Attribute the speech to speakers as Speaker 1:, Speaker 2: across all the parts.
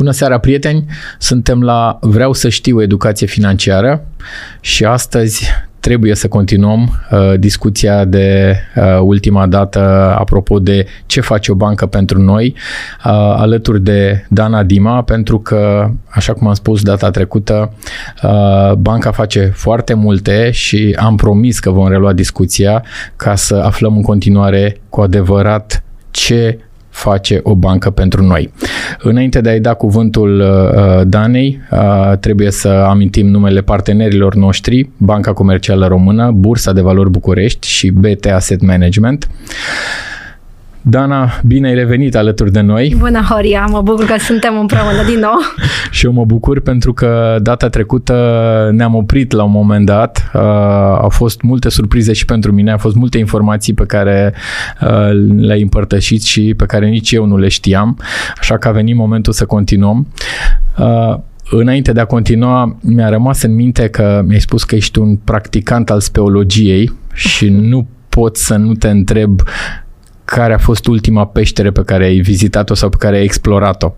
Speaker 1: Bună seara, prieteni! Suntem la Vreau să știu educație financiară și astăzi trebuie să continuăm uh, discuția de uh, ultima dată apropo de ce face o bancă pentru noi, uh, alături de Dana Dima, pentru că, așa cum am spus data trecută, uh, banca face foarte multe și am promis că vom relua discuția ca să aflăm în continuare cu adevărat ce face o bancă pentru noi. Înainte de a-i da cuvântul uh, Danei, uh, trebuie să amintim numele partenerilor noștri, Banca Comercială Română, Bursa de Valori București și BT Asset Management. Dana, bine ai revenit alături de noi.
Speaker 2: Bună, Horia! Mă bucur că suntem împreună din nou.
Speaker 1: și eu mă bucur pentru că data trecută ne-am oprit la un moment dat. Uh, au fost multe surprize și pentru mine, au fost multe informații pe care uh, le-ai împărtășit și pe care nici eu nu le știam. Așa că a venit momentul să continuăm. Uh, înainte de a continua, mi-a rămas în minte că mi-ai spus că ești un practicant al speologiei și nu pot să nu te întreb care a fost ultima peștere pe care ai vizitat-o sau pe care ai explorat-o?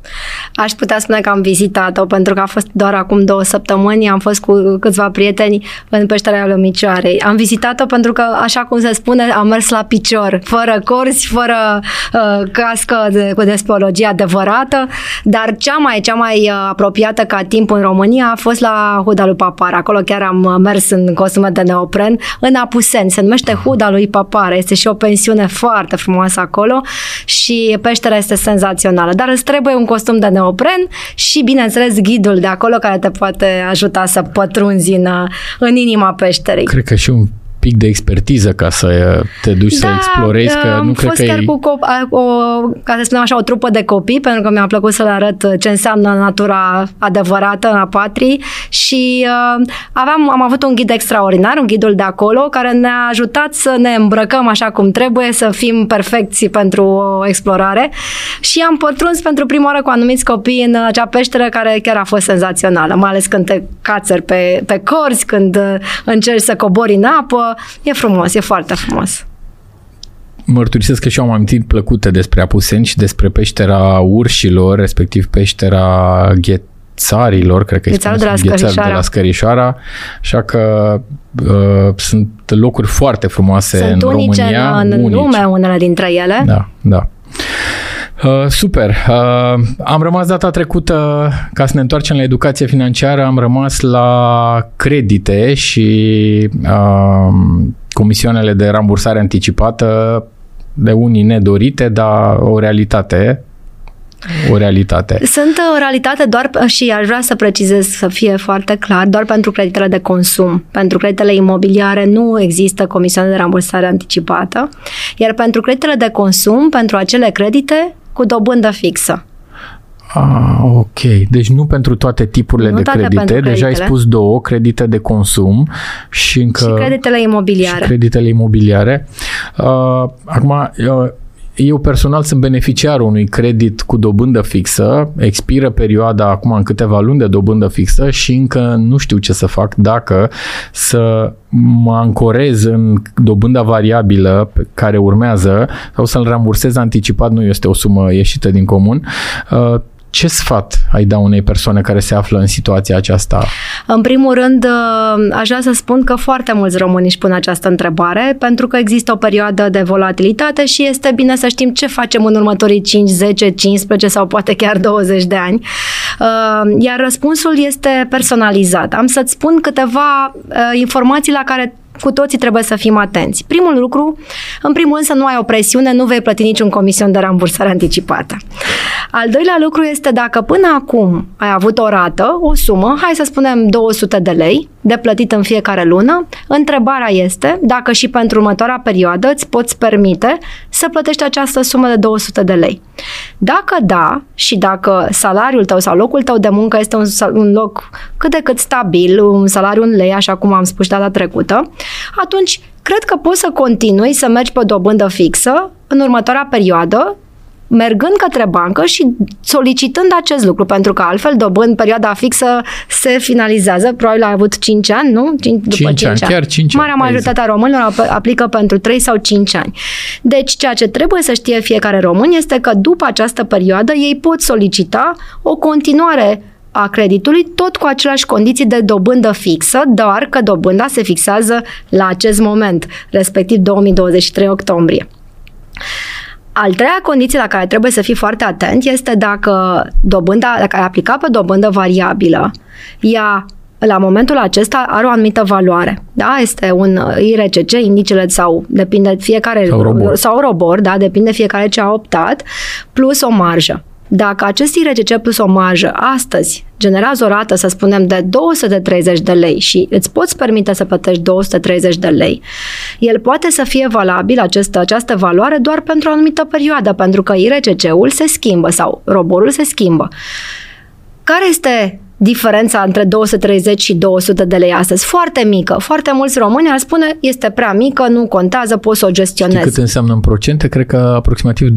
Speaker 2: Aș putea spune că am vizitat-o pentru că a fost doar acum două săptămâni, am fost cu câțiva prieteni în peștera Lumicioarei. Am vizitat-o pentru că, așa cum se spune, am mers la picior, fără corzi, fără uh, cască de, cu despologie adevărată, dar cea mai, cea mai uh, apropiată ca timp în România a fost la Huda lui Papar. Acolo chiar am uh, mers în costume de neopren, în Apusen. Se numește Huda lui Papar. Este și o pensiune foarte frumoasă frumoasă acolo și peștera este senzațională. Dar îți trebuie un costum de neopren și, bineînțeles, ghidul de acolo care te poate ajuta să pătrunzi în, în inima peșterei.
Speaker 1: Cred că și un pic de expertiză ca să te duci da, să explorezi, că nu cred că
Speaker 2: chiar e... cu cop- o, ca să spunem așa, o trupă de copii, pentru că mi-a plăcut să le arăt ce înseamnă natura adevărată a patrii și uh, aveam, am avut un ghid extraordinar, un ghidul de acolo, care ne-a ajutat să ne îmbrăcăm așa cum trebuie, să fim perfecți pentru o explorare și am pătruns pentru prima oară cu anumiți copii în acea peșteră care chiar a fost senzațională, mai ales când te cațări pe, pe corzi, când uh, încerci să cobori în apă, e frumos, e foarte frumos.
Speaker 1: Mărturisesc că și eu am amintit plăcute despre Apuseni și despre peștera urșilor, respectiv peștera ghețarilor, cred că
Speaker 2: Ghețarul de la Scărișoara.
Speaker 1: de la Scărișoara, așa că uh, sunt locuri foarte frumoase
Speaker 2: sunt
Speaker 1: în România.
Speaker 2: Sunt în lume unele dintre ele.
Speaker 1: Da, da. Uh, super. Uh, am rămas data trecută, ca să ne întoarcem la educație financiară, am rămas la credite și uh, comisioanele de rambursare anticipată de unii nedorite, dar o realitate o realitate.
Speaker 2: Sunt o realitate doar și aș vrea să precizez să fie foarte clar, doar pentru creditele de consum. Pentru creditele imobiliare nu există comisioane de rambursare anticipată, iar pentru creditele de consum, pentru acele credite, cu dobândă fixă.
Speaker 1: Ah, ok. Deci nu pentru toate tipurile
Speaker 2: nu
Speaker 1: de
Speaker 2: toate
Speaker 1: credite. Deja ai spus două, credite de consum și încă...
Speaker 2: Și creditele imobiliare.
Speaker 1: Și creditele imobiliare. Uh, acum, uh, eu personal sunt beneficiarul unui credit cu dobândă fixă, expiră perioada acum în câteva luni de dobândă fixă și încă nu știu ce să fac dacă să mă ancorez în dobânda variabilă pe care urmează sau să-l rambursez anticipat, nu este o sumă ieșită din comun, uh, ce sfat ai da unei persoane care se află în situația aceasta?
Speaker 2: În primul rând, uh, aș vrea să spun că foarte mulți români își pun această întrebare, pentru că există o perioadă de volatilitate și este bine să știm ce facem în următorii 5, 10, 15 sau poate chiar 20 de ani. Uh, iar răspunsul este personalizat. Am să-ți spun câteva uh, informații la care cu toții trebuie să fim atenți. Primul lucru, în primul rând să nu ai o presiune, nu vei plăti niciun comision de rambursare anticipată. Al doilea lucru este dacă până acum ai avut o rată, o sumă, hai să spunem 200 de lei, de plătit în fiecare lună, întrebarea este dacă și pentru următoarea perioadă îți poți permite să plătești această sumă de 200 de lei. Dacă da și dacă salariul tău sau locul tău de muncă este un, un loc cât de cât stabil, un salariu în lei, așa cum am spus data trecută, atunci cred că poți să continui să mergi pe o dobândă fixă în următoarea perioadă mergând către bancă și solicitând acest lucru, pentru că altfel dobând perioada fixă se finalizează, probabil a avut 5 ani, nu?
Speaker 1: 5, după 5, 5 ani, chiar 5
Speaker 2: Marea majoritate a românilor aplică pentru 3 sau 5 ani. Deci ceea ce trebuie să știe fiecare român este că după această perioadă ei pot solicita o continuare a creditului, tot cu aceleași condiții de dobândă fixă, doar că dobânda se fixează la acest moment, respectiv 2023 octombrie. Al treia condiție la care trebuie să fii foarte atent este dacă dobânda, dacă ai aplicat pe dobândă variabilă, ea la momentul acesta are o anumită valoare. Da? Este un IRCC, indicele sau depinde fiecare
Speaker 1: sau robor,
Speaker 2: sau robor da? depinde fiecare ce a optat, plus o marjă. Dacă acest IRCC plus o marjă astăzi generează o rată, să spunem, de 230 de lei și îți poți permite să plătești 230 de lei, el poate să fie valabil, această, această valoare, doar pentru o anumită perioadă, pentru că IRCC-ul se schimbă sau roborul se schimbă. Care este diferența între 230 și 200 de lei astăzi. Foarte mică. Foarte mulți români ar spune este prea mică, nu contează, poți să o gestionezi.
Speaker 1: Știi cât înseamnă în procente? Cred că aproximativ 12%.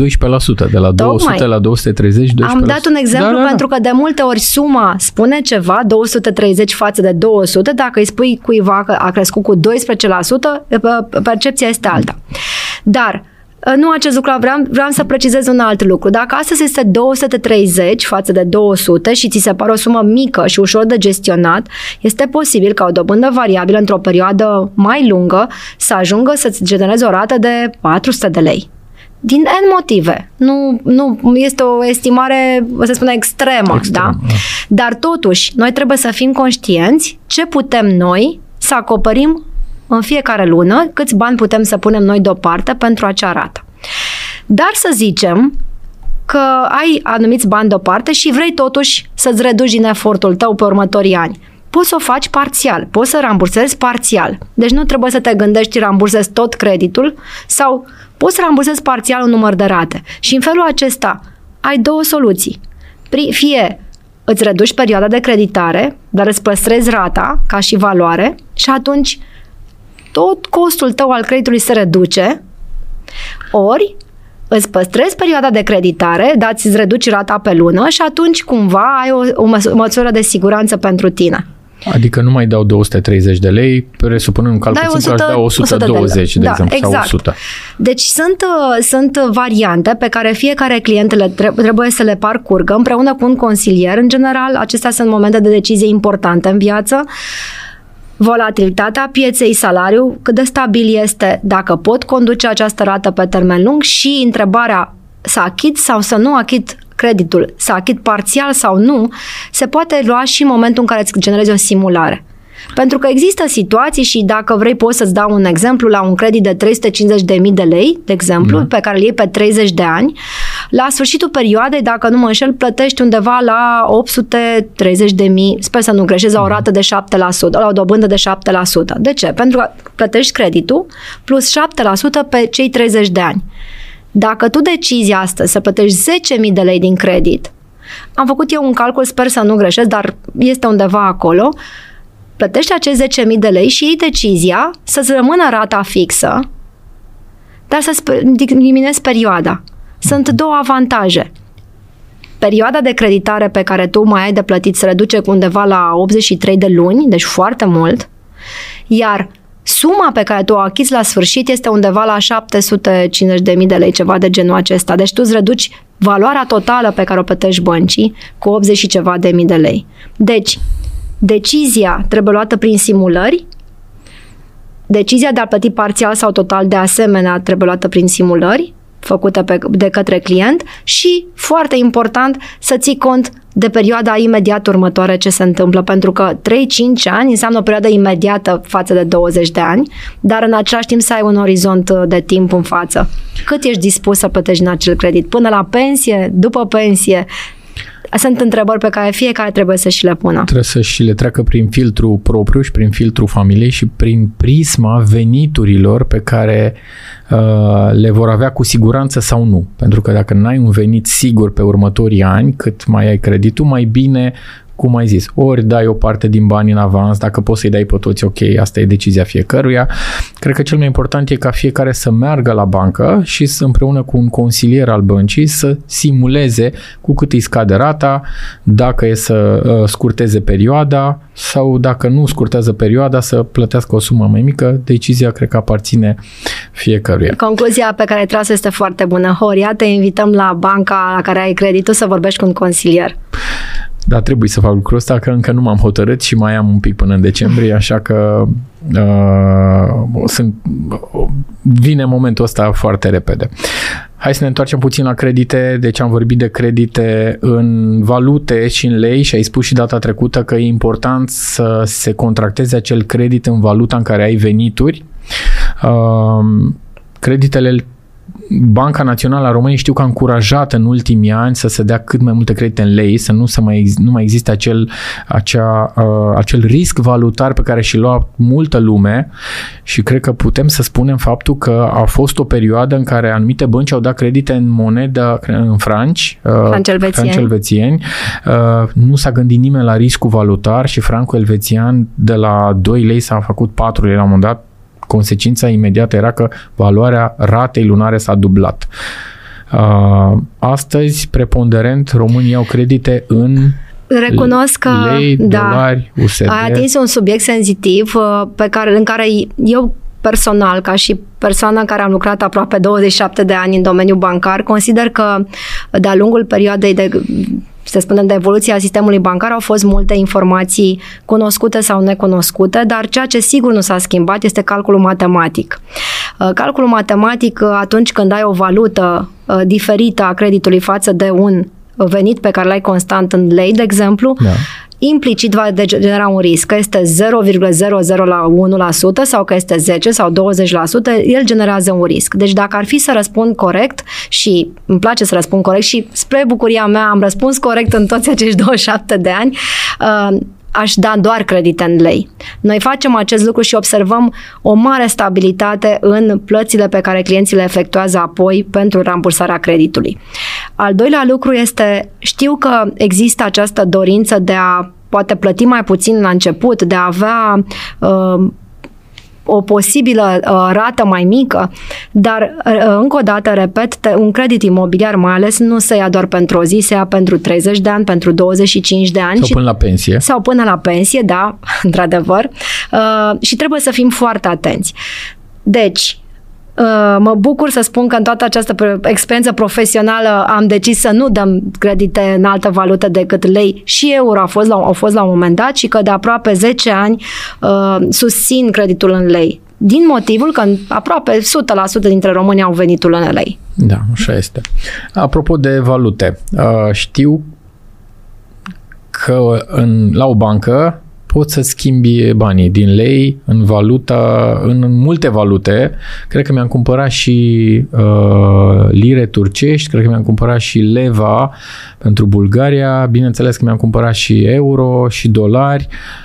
Speaker 1: De la 200 Tocmai. la 230, 12%.
Speaker 2: Am dat un exemplu da, da, da. pentru că de multe ori suma spune ceva, 230 față de 200, dacă îi spui cuiva că a crescut cu 12%, percepția este alta. Dar Uh, nu acest lucru, vreau, vreau să precizez un alt lucru. Dacă astăzi este 230 față de 200 și ți se pare o sumă mică și ușor de gestionat, este posibil ca o dobândă variabilă într-o perioadă mai lungă să ajungă să-ți genereze o rată de 400 de lei. Din N motive. Nu, nu este o estimare, să spunem, extremă, Extrem, da? da? Dar totuși, noi trebuie să fim conștienți ce putem noi să acoperim în fiecare lună câți bani putem să punem noi deoparte pentru acea rată. Dar să zicem că ai anumiți bani deoparte și vrei totuși să-ți reduci din efortul tău pe următorii ani. Poți să o faci parțial, poți să rambursezi parțial. Deci nu trebuie să te gândești rambursezi tot creditul sau poți să rambursezi parțial un număr de rate. Și în felul acesta ai două soluții. Fie îți reduci perioada de creditare, dar îți păstrezi rata ca și valoare și atunci tot costul tău al creditului se reduce, ori îți păstrezi perioada de creditare, dar îți reduci rata pe lună și atunci cumva ai o, o măsură de siguranță pentru tine.
Speaker 1: Adică nu mai dau 230 de lei, presupunând un calcul simplu, aș da 120, 100 de, de da, exemplu, exact. sau 100.
Speaker 2: Deci sunt, uh, sunt variante pe care fiecare client le trebuie să le parcurgă împreună cu un consilier. În general, acestea sunt momente de decizie importante în viață volatilitatea pieței, salariu, cât de stabil este, dacă pot conduce această rată pe termen lung și întrebarea să achit sau să nu achit creditul, să achit parțial sau nu, se poate lua și în momentul în care îți generezi o simulare. Pentru că există situații și dacă vrei poți să-ți dau un exemplu la un credit de 350.000 de lei, de exemplu, da. pe care îl iei pe 30 de ani, la sfârșitul perioadei, dacă nu mă înșel, plătești undeva la 830 de mii, sper să nu greșesc, la o rată de 7%, la o dobândă de 7%. De ce? Pentru că plătești creditul plus 7% pe cei 30 de ani. Dacă tu decizi astăzi să plătești 10.000 de lei din credit, am făcut eu un calcul, sper să nu greșesc, dar este undeva acolo, plătești acești 10.000 de lei și iei decizia să-ți rămână rata fixă, dar să-ți diminuezi perioada. Sunt două avantaje. Perioada de creditare pe care tu mai ai de plătit se reduce cu undeva la 83 de luni, deci foarte mult, iar suma pe care tu o achizi la sfârșit este undeva la 750.000 de lei, ceva de genul acesta. Deci tu îți reduci valoarea totală pe care o plătești băncii cu 80 și ceva de mii de lei. Deci, decizia trebuie luată prin simulări, decizia de a plăti parțial sau total de asemenea trebuie luată prin simulări, făcută pe, de către client și, foarte important, să ții cont de perioada imediat următoare ce se întâmplă, pentru că 3-5 ani înseamnă o perioadă imediată față de 20 de ani, dar în același timp să ai un orizont uh, de timp în față. Cât ești dispus să plătești în acel credit? Până la pensie, după pensie, sunt întrebări pe care fiecare trebuie să și le pună.
Speaker 1: Trebuie să și le treacă prin filtru propriu și prin filtru familiei și prin prisma veniturilor pe care uh, le vor avea cu siguranță sau nu. Pentru că dacă n-ai un venit sigur pe următorii ani, cât mai ai creditul, mai bine cum ai zis, ori dai o parte din bani în avans, dacă poți să-i dai pe toți, ok, asta e decizia fiecăruia. Cred că cel mai important e ca fiecare să meargă la bancă și să împreună cu un consilier al băncii să simuleze cu cât îi scade rata, dacă e să uh, scurteze perioada sau dacă nu scurtează perioada să plătească o sumă mai mică. Decizia cred că aparține fiecăruia.
Speaker 2: Concluzia pe care ai tras este foarte bună. Horia, te invităm la banca la care ai creditul să vorbești cu un consilier.
Speaker 1: Da, trebuie să fac lucrul ăsta, că încă nu m-am hotărât și mai am un pic până în decembrie, așa că uh, sunt, vine momentul ăsta foarte repede. Hai să ne întoarcem puțin la credite, deci am vorbit de credite în valute și în lei și ai spus și data trecută că e important să se contracteze acel credit în valuta în care ai venituri. Uh, creditele Banca Națională a României știu că a încurajat în ultimii ani să se dea cât mai multe credite în lei, să nu, se mai, nu mai existe acel, acea, uh, acel risc valutar pe care și lua multă lume. Și cred că putem să spunem faptul că a fost o perioadă în care anumite bănci au dat credite în monedă, în franci,
Speaker 2: uh,
Speaker 1: franci elvețieni. Uh, nu s-a gândit nimeni la riscul valutar și francul elvețian de la 2 lei s-a făcut 4 lei la un moment dat consecința imediată era că valoarea ratei lunare s-a dublat. Uh, astăzi, preponderent, românii au credite în
Speaker 2: Recunosc că
Speaker 1: lei, da, dolari, USD.
Speaker 2: ai atins un subiect sensitiv uh, pe care, în care eu personal, ca și persoana care am lucrat aproape 27 de ani în domeniul bancar, consider că de-a lungul perioadei de să spunem, de evoluția sistemului bancar au fost multe informații cunoscute sau necunoscute, dar ceea ce sigur nu s-a schimbat este calculul matematic. Uh, calculul matematic, uh, atunci când ai o valută uh, diferită a creditului față de un venit pe care l-ai constant în lei, de exemplu, da implicit va genera un risc, că este 0,00 sau că este 10 sau 20%, el generează un risc. Deci dacă ar fi să răspund corect și îmi place să răspund corect și spre bucuria mea am răspuns corect în toți acești 27 de ani, uh, aș da doar credite în lei. Noi facem acest lucru și observăm o mare stabilitate în plățile pe care clienții le efectuează apoi pentru rambursarea creditului. Al doilea lucru este, știu că există această dorință de a poate plăti mai puțin la început, de a avea uh, o posibilă uh, rată mai mică, dar uh, încă o dată, repet, te, un credit imobiliar mai ales nu se ia doar pentru o zi, se ia pentru 30 de ani, pentru 25 de ani.
Speaker 1: Sau până la pensie.
Speaker 2: Sau până la pensie, da, într-adevăr. Uh, și trebuie să fim foarte atenți. Deci, Uh, mă bucur să spun că în toată această experiență profesională am decis să nu dăm credite în altă valută decât lei și euro a fost la, au fost la un moment dat și că de aproape 10 ani uh, susțin creditul în lei. Din motivul că aproape 100% dintre români au venitul în lei.
Speaker 1: Da, așa este. Apropo de valute, uh, știu că în, la o bancă poți să schimbi banii din lei în valuta, în multe valute. Cred că mi-am cumpărat și uh, lire turcești, cred că mi-am cumpărat și leva pentru Bulgaria, bineînțeles că mi-am cumpărat și euro și dolari. Uh,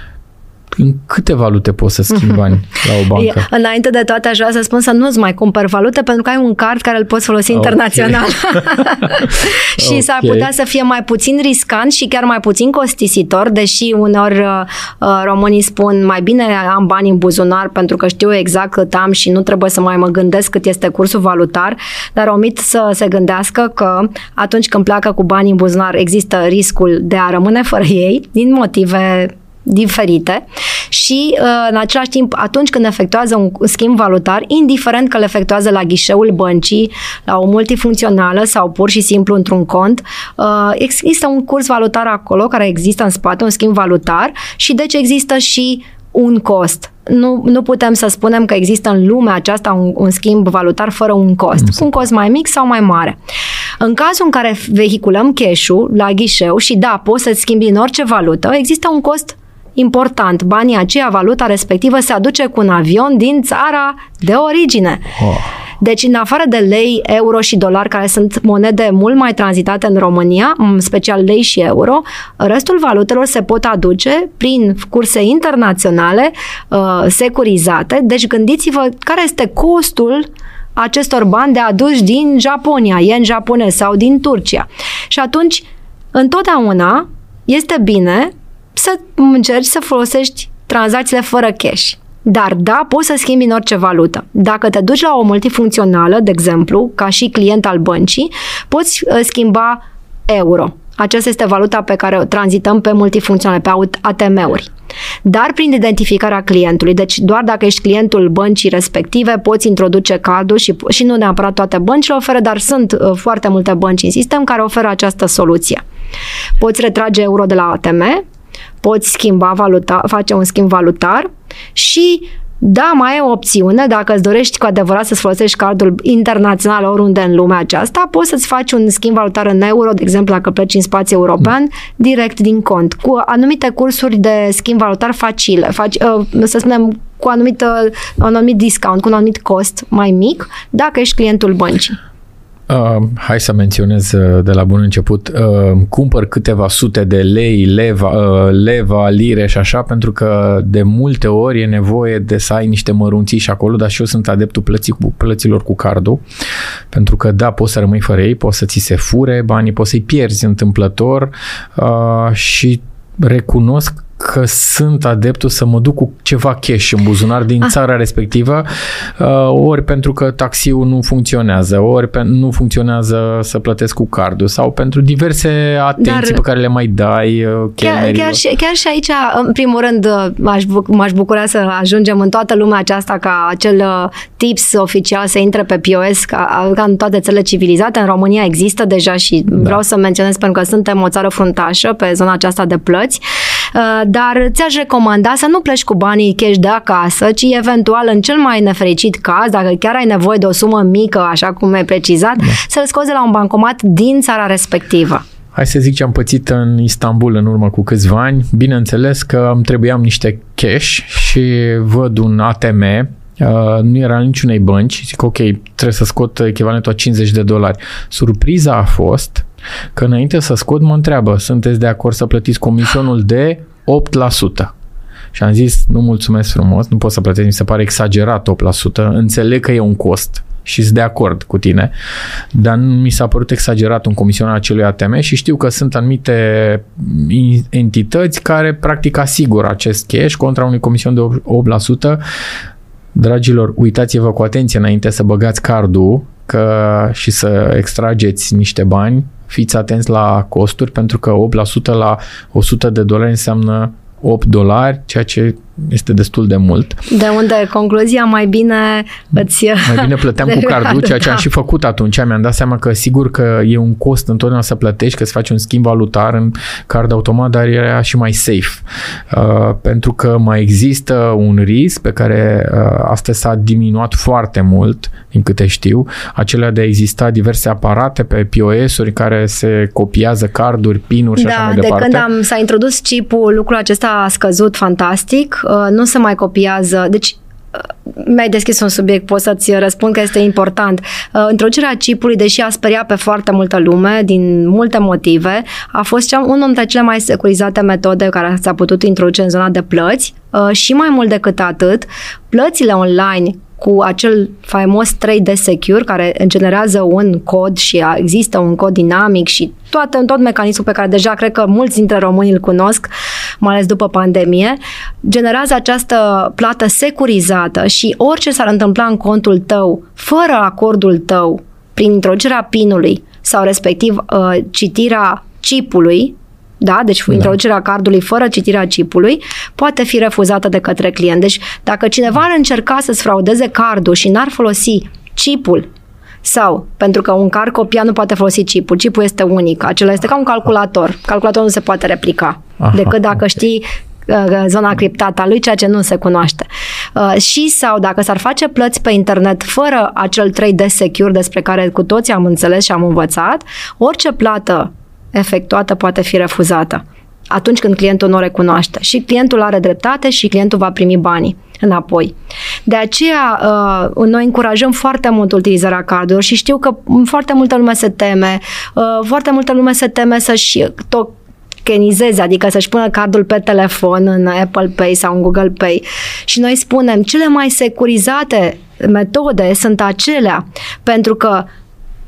Speaker 1: în câte valute poți să schimbi bani la o bancă?
Speaker 2: Înainte de toate, aș vrea să spun să nu-ți mai cumperi valute pentru că ai un card care îl poți folosi okay. internațional. și okay. s-ar putea să fie mai puțin riscant și chiar mai puțin costisitor, deși uneori uh, uh, românii spun mai bine am bani în buzunar pentru că știu exact cât am și nu trebuie să mai mă gândesc cât este cursul valutar, dar omit să se gândească că atunci când pleacă cu bani în buzunar există riscul de a rămâne fără ei din motive diferite și uh, în același timp atunci când efectuează un schimb valutar, indiferent că le efectuează la ghișeul băncii, la o multifuncțională sau pur și simplu într-un cont, uh, există un curs valutar acolo care există în spate, un schimb valutar și deci există și un cost. Nu, nu putem să spunem că există în lumea aceasta un, un schimb valutar fără un cost. Un cost mai mic sau mai mare. În cazul în care vehiculăm cash-ul la ghișeu și da, poți să-ți schimbi în orice valută, există un cost important, banii aceia, valuta respectivă se aduce cu un avion din țara de origine. Oh. Deci, în afară de lei, euro și dolar, care sunt monede mult mai tranzitate în România, în special lei și euro, restul valutelor se pot aduce prin curse internaționale uh, securizate. Deci, gândiți-vă care este costul acestor bani de adus din Japonia, yen japonez sau din Turcia. Și atunci, întotdeauna este bine să încerci să folosești tranzacțiile fără cash. Dar da, poți să schimbi în orice valută. Dacă te duci la o multifuncțională, de exemplu, ca și client al băncii, poți uh, schimba euro. Aceasta este valuta pe care o tranzităm pe multifuncționale, pe ATM-uri. Dar prin identificarea clientului, deci doar dacă ești clientul băncii respective, poți introduce cardul și, și nu neapărat toate băncile oferă, dar sunt uh, foarte multe bănci în sistem care oferă această soluție. Poți retrage euro de la ATM, poți schimba valuta, face un schimb valutar și da, mai e o opțiune, dacă îți dorești cu adevărat să-ți folosești cardul internațional oriunde în lumea aceasta, poți să-ți faci un schimb valutar în euro, de exemplu, dacă pleci în spațiu european, direct din cont, cu anumite cursuri de schimb valutar facile, faci, uh, să spunem, cu anumită, un anumit discount, cu un anumit cost mai mic, dacă ești clientul băncii.
Speaker 1: Uh, hai să menționez uh, de la bun început, uh, cumpăr câteva sute de lei, leva, uh, leva, lire și așa, pentru că de multe ori e nevoie de să ai niște mărunții și acolo, dar și eu sunt adeptul plății, plăților cu cardul, pentru că da, poți să rămâi fără ei, poți să ți se fure banii, poți să-i pierzi întâmplător uh, și recunosc că sunt adeptul să mă duc cu ceva cash în buzunar din ah. țara respectivă, uh, ori pentru că taxiul nu funcționează, ori pe, nu funcționează să plătesc cu cardul sau pentru diverse atenții Dar, pe care le mai dai uh,
Speaker 2: chiar, chiar, și, chiar și aici, în primul rând, uh, m-aș, m-aș bucura să ajungem în toată lumea aceasta ca acel tips oficial să intre pe POS ca, ca în toate țările civilizate. În România există deja și da. vreau să menționez pentru că suntem o țară fruntașă pe zona aceasta de plăți Uh, dar ți-aș recomanda să nu pleci cu banii cash de acasă, ci eventual în cel mai nefericit caz, dacă chiar ai nevoie de o sumă mică, așa cum ai precizat, da. să-l scoți de la un bancomat din țara respectivă.
Speaker 1: Hai să zic ce am pățit în Istanbul în urmă cu câțiva ani. Bineînțeles că îmi trebuiam niște cash și văd un ATM Uh, nu era niciunei bănci, zic ok, trebuie să scot echivalentul a 50 de dolari. Surpriza a fost că înainte să scot mă întreabă, sunteți de acord să plătiți comisionul de 8%? Și am zis, nu mulțumesc frumos, nu pot să plătesc, mi se pare exagerat 8%, înțeleg că e un cost și sunt de acord cu tine, dar mi s-a părut exagerat un comision al acelui ATM și știu că sunt anumite entități care practic asigură acest cash contra unui comision de 8%. Dragilor, uitați-vă cu atenție înainte să băgați cardul că și să extrageți niște bani, fiți atenți la costuri pentru că 8% la 100 de dolari înseamnă 8 dolari, ceea ce este destul de mult.
Speaker 2: De unde concluzia mai bine îți...
Speaker 1: Mai bine plăteam cu cardul, ceea ce da. am și făcut atunci. Mi-am dat seama că sigur că e un cost întotdeauna să plătești, că să faci un schimb valutar în card automat, dar era și mai safe. Uh, pentru că mai există un risc pe care uh, astăzi s-a diminuat foarte mult, din câte știu, acelea de a exista diverse aparate pe POS-uri care se copiază carduri, pinuri și
Speaker 2: da,
Speaker 1: așa mai
Speaker 2: de
Speaker 1: departe.
Speaker 2: când am, s-a introdus chipul, lucrul acesta a scăzut fantastic. Uh, nu se mai copiază. Deci uh, mi-ai deschis un subiect, pot să-ți răspund că este important. Uh, introducerea chipului, deși a speriat pe foarte multă lume, din multe motive, a fost cea, unul dintre cele mai securizate metode care s-a putut introduce în zona de plăți și mai mult decât atât, plățile online cu acel faimos 3D Secure care generează un cod și există un cod dinamic și toată, tot mecanismul pe care deja cred că mulți dintre români îl cunosc, mai ales după pandemie, generează această plată securizată și orice s-ar întâmpla în contul tău, fără acordul tău, prin introducerea pinului sau respectiv uh, citirea chipului, da? Deci da. introducerea cardului fără citirea chipului poate fi refuzată de către client. Deci dacă cineva ar încerca să-ți fraudeze cardul și n-ar folosi chipul sau, pentru că un card copiat nu poate folosi chipul, chipul este unic, acela este ca un calculator. Calculatorul nu se poate replica, Aha, decât dacă okay. știi uh, zona criptată a lui, ceea ce nu se cunoaște. Uh, și sau dacă s-ar face plăți pe internet fără acel 3D secure despre care cu toții am înțeles și am învățat, orice plată efectuată poate fi refuzată atunci când clientul nu o recunoaște. Și clientul are dreptate și clientul va primi banii înapoi. De aceea, uh, noi încurajăm foarte mult utilizarea cardurilor și știu că foarte multă lume se teme, uh, foarte multă lume se teme să-și tokenizeze, adică să-și pună cardul pe telefon în Apple Pay sau în Google Pay. Și noi spunem, cele mai securizate metode sunt acelea, pentru că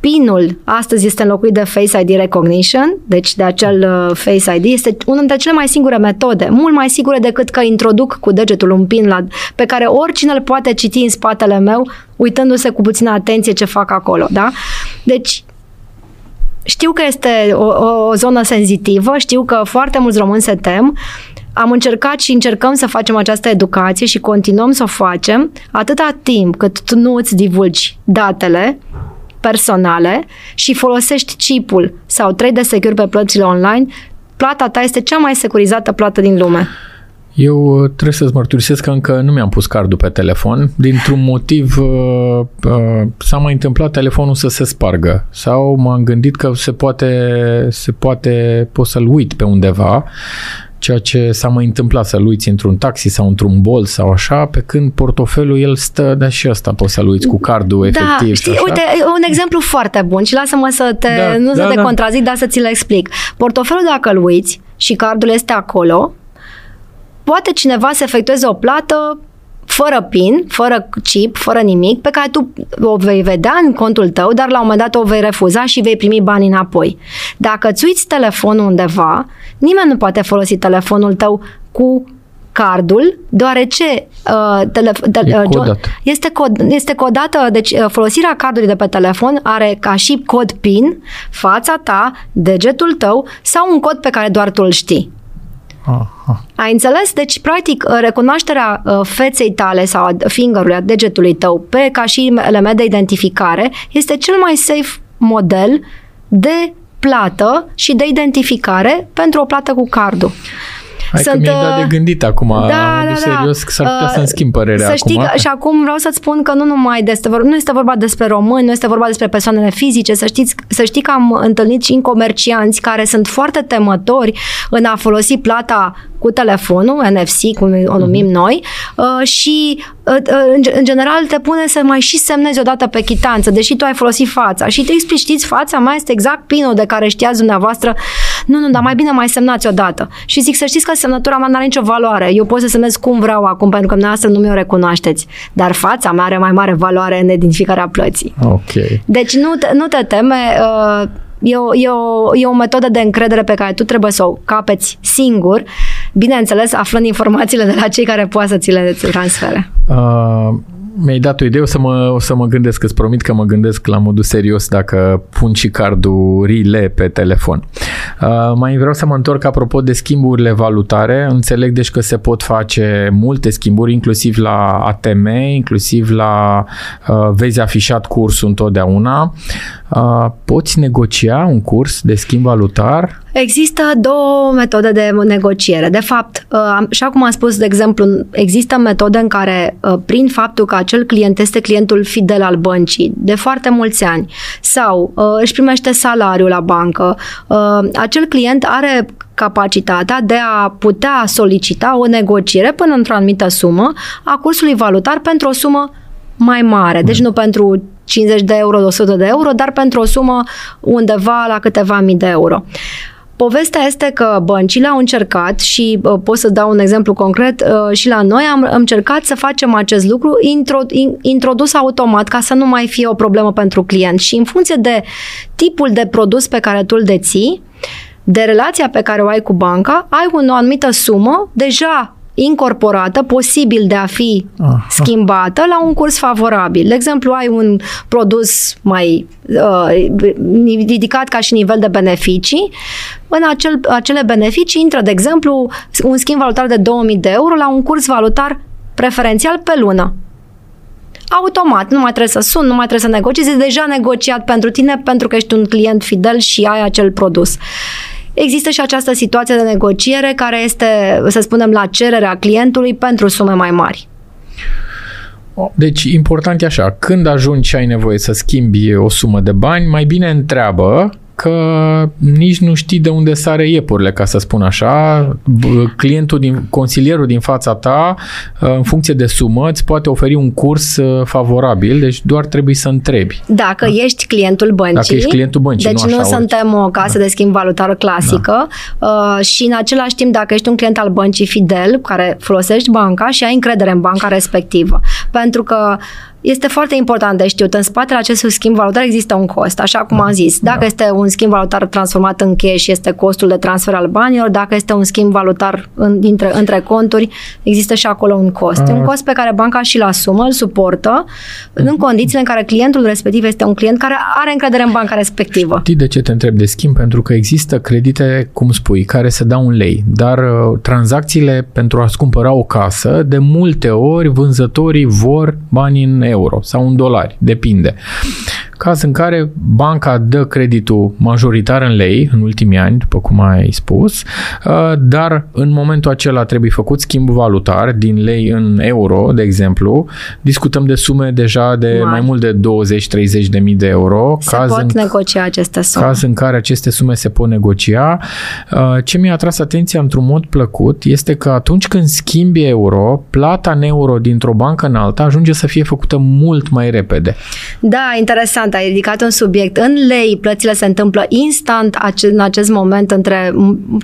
Speaker 2: PIN-ul astăzi este înlocuit de Face ID Recognition, deci de acel uh, Face ID. Este una dintre cele mai sigure metode, mult mai sigure decât că introduc cu degetul un PIN la, pe care oricine îl poate citi în spatele meu, uitându-se cu puțină atenție ce fac acolo. Da? Deci, știu că este o, o, o zonă senzitivă, știu că foarte mulți români se tem, am încercat și încercăm să facem această educație și continuăm să o facem atâta timp cât tu nu îți divulgi datele personale și folosești chipul sau 3D Secure pe plățile online, plata ta este cea mai securizată plată din lume.
Speaker 1: Eu uh, trebuie să-ți mărturisesc că încă nu mi-am pus cardul pe telefon. Dintr-un motiv uh, uh, s-a mai întâmplat telefonul să se spargă sau m-am gândit că se poate, se poate pot să-l uit pe undeva ceea ce s-a mai întâmplat să-l uiți într-un taxi sau într-un bol sau așa, pe când portofelul el stă, dar și ăsta poți să-l uiți cu cardul da, efectiv.
Speaker 2: Știi, uite, un exemplu foarte bun și lasă-mă să te, da, nu da, să te da. contrazic, dar să ți-l explic. Portofelul dacă îl uiți și cardul este acolo, poate cineva să efectueze o plată fără PIN, fără chip, fără nimic, pe care tu o vei vedea în contul tău, dar la un moment dat o vei refuza și vei primi bani înapoi. Dacă îți uiți telefonul undeva, nimeni nu poate folosi telefonul tău cu cardul, deoarece uh, telef- te-
Speaker 1: e uh, codat.
Speaker 2: este, cod, este codată, deci uh, folosirea cardului de pe telefon are ca și cod PIN fața ta, degetul tău sau un cod pe care doar tu îl știi. Aha. Ai înțeles? Deci, practic, uh, recunoașterea uh, feței tale sau a fingerului, a degetului tău, pe ca și element de identificare, este cel mai safe model de plată și de identificare pentru o plată cu cardul.
Speaker 1: Hai Sunt, că mi-ai dat de uh, gândit acum, da, da, da, serios, că s-ar putea uh, să-mi schimb părerea să
Speaker 2: știi
Speaker 1: acum.
Speaker 2: Că, și acum vreau să-ți spun că nu numai este vorba, nu este vorba despre români, nu este vorba despre persoanele fizice, să, știți, să știi că am întâlnit și în comercianți care sunt foarte temători în a folosi plata cu telefonul, NFC, cum o numim mm-hmm. noi, uh, și uh, uh, în general te pune să mai și semnezi odată pe chitanță, deși tu ai folosit fața și te explici, știți, fața mea este exact pinul de care știați dumneavoastră, nu, nu, dar mai bine mai semnați odată. Și zic să știți că semnătura mea nu are nicio valoare, eu pot să semnez cum vreau acum, pentru că dumneavoastră nu mi-o recunoașteți, dar fața mea are mai mare valoare în identificarea plății.
Speaker 1: Ok.
Speaker 2: Deci nu te, nu te teme, uh, E o, e, o, e o metodă de încredere pe care tu trebuie să o capeți singur, bineînțeles aflând informațiile de la cei care poate să ți le transfere. Uh,
Speaker 1: mi-ai dat o idee, o să, mă, o să mă gândesc, îți promit că mă gândesc la modul serios dacă pun și cardurile pe telefon. Uh, mai vreau să mă întorc apropo de schimburile valutare. Înțeleg deci că se pot face multe schimburi, inclusiv la ATM, inclusiv la uh, vezi afișat cursul întotdeauna. Uh, poți negocia un curs de schimb valutar?
Speaker 2: Există două metode de negociere. De fapt, uh, așa cum am spus, de exemplu, există metode în care, uh, prin faptul că acel client este clientul fidel al băncii de foarte mulți ani sau uh, își primește salariul la bancă, acel client are capacitatea de a putea solicita o negociere până într-o anumită sumă a cursului valutar pentru o sumă mai mare. Deci nu pentru 50 de euro, 100 de euro, dar pentru o sumă undeva la câteva mii de euro. Povestea este că băncile au încercat și uh, pot să dau un exemplu concret uh, și la noi am, am încercat să facem acest lucru intro, in, introdus automat ca să nu mai fie o problemă pentru client. Și în funcție de tipul de produs pe care tu îl deții, de relația pe care o ai cu banca, ai o anumită sumă deja incorporată, posibil de a fi Aha. schimbată la un curs favorabil. De exemplu, ai un produs mai uh, ridicat ca și nivel de beneficii, în acel, acele beneficii intră, de exemplu, un schimb valutar de 2000 de euro la un curs valutar preferențial pe lună. Automat, nu mai trebuie să sun, nu mai trebuie să negociezi, e deja negociat pentru tine pentru că ești un client fidel și ai acel produs. Există și această situație de negociere care este, să spunem, la cererea clientului pentru sume mai mari.
Speaker 1: Deci, important e așa, când ajungi și ai nevoie să schimbi o sumă de bani, mai bine întreabă că nici nu știi de unde sare iepurile, ca să spun așa. Clientul din, consilierul din fața ta, uh, în funcție de sumă, îți poate oferi un curs uh, favorabil, deci doar trebuie să întrebi.
Speaker 2: Dacă da? ești clientul băncii.
Speaker 1: Dacă ești clientul băncii,
Speaker 2: Deci
Speaker 1: nu,
Speaker 2: nu suntem o casă da. de schimb valutară clasică da. uh, și în același timp, dacă ești un client al băncii fidel, care folosești banca și ai încredere în banca respectivă. Pentru că este foarte important de știut. În spatele acestui schimb valutar există un cost, așa cum am zis. Dacă da. este un schimb valutar transformat în cash, este costul de transfer al banilor. Dacă este un schimb valutar în, dintre, între conturi, există și acolo un cost. Uh. Un cost pe care banca și-l asumă, îl suportă, uh. în mhm. condițiile în care clientul respectiv este un client care are încredere în banca respectivă.
Speaker 1: Știi de ce te întreb de schimb? Pentru că există credite, cum spui, care se dau un lei, dar uh, tranzacțiile pentru a-ți cumpăra o casă, de multe ori vânzătorii vor bani în euro sau în dolari, depinde caz în care banca dă creditul majoritar în lei în ultimii ani, după cum ai spus, uh, dar în momentul acela trebuie făcut schimb valutar din lei în euro, de exemplu. Discutăm de sume deja de Mari. mai mult de 20-30 de mii de euro.
Speaker 2: Se caz pot în, negocia aceste sume.
Speaker 1: Caz în care aceste sume se pot negocia. Uh, ce mi-a atras atenția într-un mod plăcut este că atunci când schimbi euro, plata în euro dintr-o bancă în alta ajunge să fie făcută mult mai repede.
Speaker 2: Da, interesant important, ai ridicat un subiect. În lei, plățile se întâmplă instant în acest moment între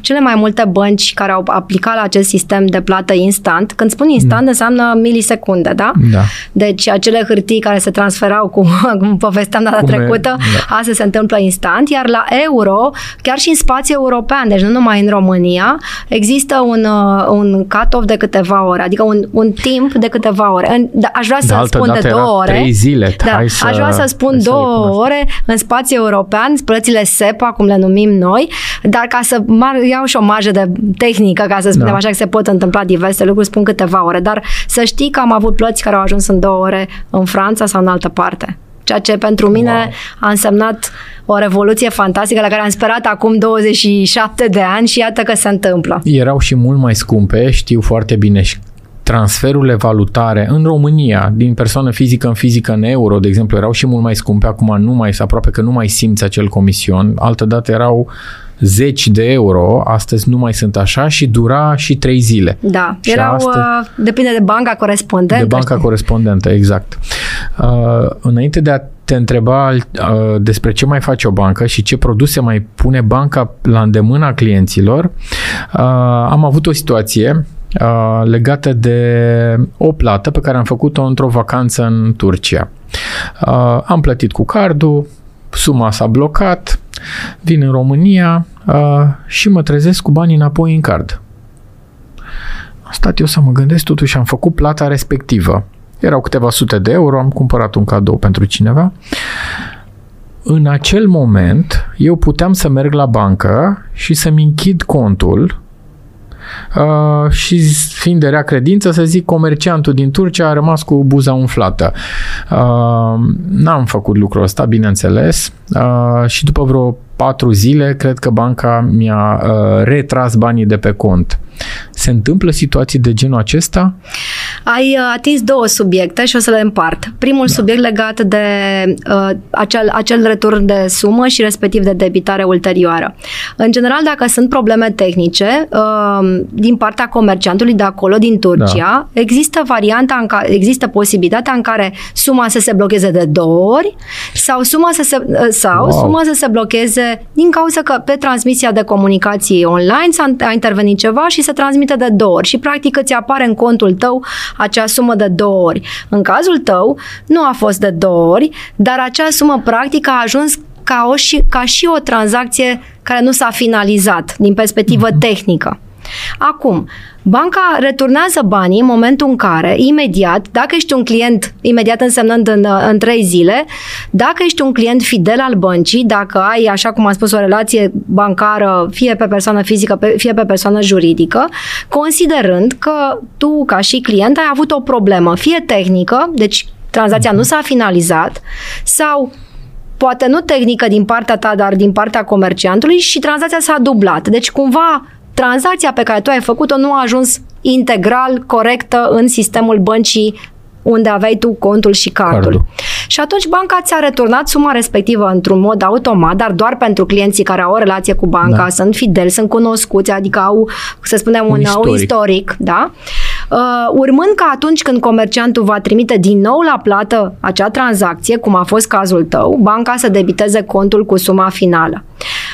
Speaker 2: cele mai multe bănci care au aplicat la acest sistem de plată instant. Când spun instant, mm. înseamnă milisecunde, da?
Speaker 1: Da.
Speaker 2: Deci acele hârtii care se transferau, cum, cum povesteam data cum trecută, e, da. asta se întâmplă instant, iar la euro, chiar și în spațiu european, deci nu numai în România, există un, uh, un cut-off de câteva ore, adică un, un timp de câteva ore. În, da, aș vrea să spun de două ore.
Speaker 1: Trei zile.
Speaker 2: Da, Hai să, aș vrea să spun două două ore în spațiu european, plățile SEPA, cum le numim noi, dar ca să iau și o marjă de tehnică, ca să spunem da. așa că se pot întâmpla diverse lucruri, spun câteva ore, dar să știi că am avut plăți care au ajuns în două ore în Franța sau în altă parte. Ceea ce pentru mine wow. a însemnat o revoluție fantastică la care am sperat acum 27 de ani și iată că se întâmplă.
Speaker 1: Erau și mult mai scumpe, știu foarte bine și transferurile valutare în România, din persoană fizică în fizică în euro, de exemplu, erau și mult mai scumpe, acum nu mai, aproape că nu mai simți acel comision, altădată erau zeci de euro, astăzi nu mai sunt așa și dura și trei zile.
Speaker 2: Da, și erau, astăzi, uh, depinde de banca corespondentă.
Speaker 1: De banca știi? corespondentă, exact. Uh, înainte de a te întreba uh, despre ce mai face o bancă și ce produse mai pune banca la îndemâna clienților, uh, am avut o situație uh, legată de o plată pe care am făcut-o într-o vacanță în Turcia. Uh, am plătit cu cardul, suma s-a blocat, vin în România uh, și mă trezesc cu banii înapoi în card. Am stat eu să mă gândesc, totuși am făcut plata respectivă. Erau câteva sute de euro, am cumpărat un cadou pentru cineva. În acel moment, eu puteam să merg la bancă și să-mi închid contul uh, și fiind de rea credință, să zic, comerciantul din Turcia a rămas cu buza umflată. Uh, n-am făcut lucrul ăsta, bineînțeles, uh, și după vreo patru zile, cred că banca mi-a uh, retras banii de pe cont. Se întâmplă situații de genul acesta?
Speaker 2: Ai uh, atins două subiecte și o să le împart. Primul da. subiect legat de uh, acel, acel return de sumă și respectiv de debitare ulterioară. În general, dacă sunt probleme tehnice uh, din partea comerciantului de acolo, din Turcia, da. există varianta în care, există posibilitatea în care suma să se blocheze de două ori sau suma să se, uh, sau wow. suma să se blocheze din cauza că pe transmisia de comunicații online s-a a intervenit ceva și se transmite de două ori și practic îți apare în contul tău acea sumă de două ori. În cazul tău nu a fost de două ori, dar acea sumă practic a ajuns ca, o și, ca și o tranzacție care nu s-a finalizat din perspectivă mm-hmm. tehnică. Acum, banca returnează banii în momentul în care, imediat, dacă ești un client, imediat însemnând în, în trei zile, dacă ești un client fidel al băncii, dacă ai, așa cum am spus, o relație bancară, fie pe persoană fizică, fie pe persoană juridică, considerând că tu, ca și client, ai avut o problemă, fie tehnică, deci tranzacția nu s-a finalizat, sau poate nu tehnică din partea ta, dar din partea comerciantului și tranzacția s-a dublat. Deci cumva tranzacția pe care tu ai făcut-o nu a ajuns integral corectă în sistemul băncii unde aveai tu contul și cardul. cardul. Și atunci banca ți-a returnat suma respectivă într-un mod automat, dar doar pentru clienții care au o relație cu banca, da. sunt fideli, sunt cunoscuți, adică au, să spunem, un, un istoric. Un istoric da? Uh, urmând că atunci când comerciantul va trimite din nou la plată acea tranzacție, cum a fost cazul tău, banca să debiteze contul cu suma finală.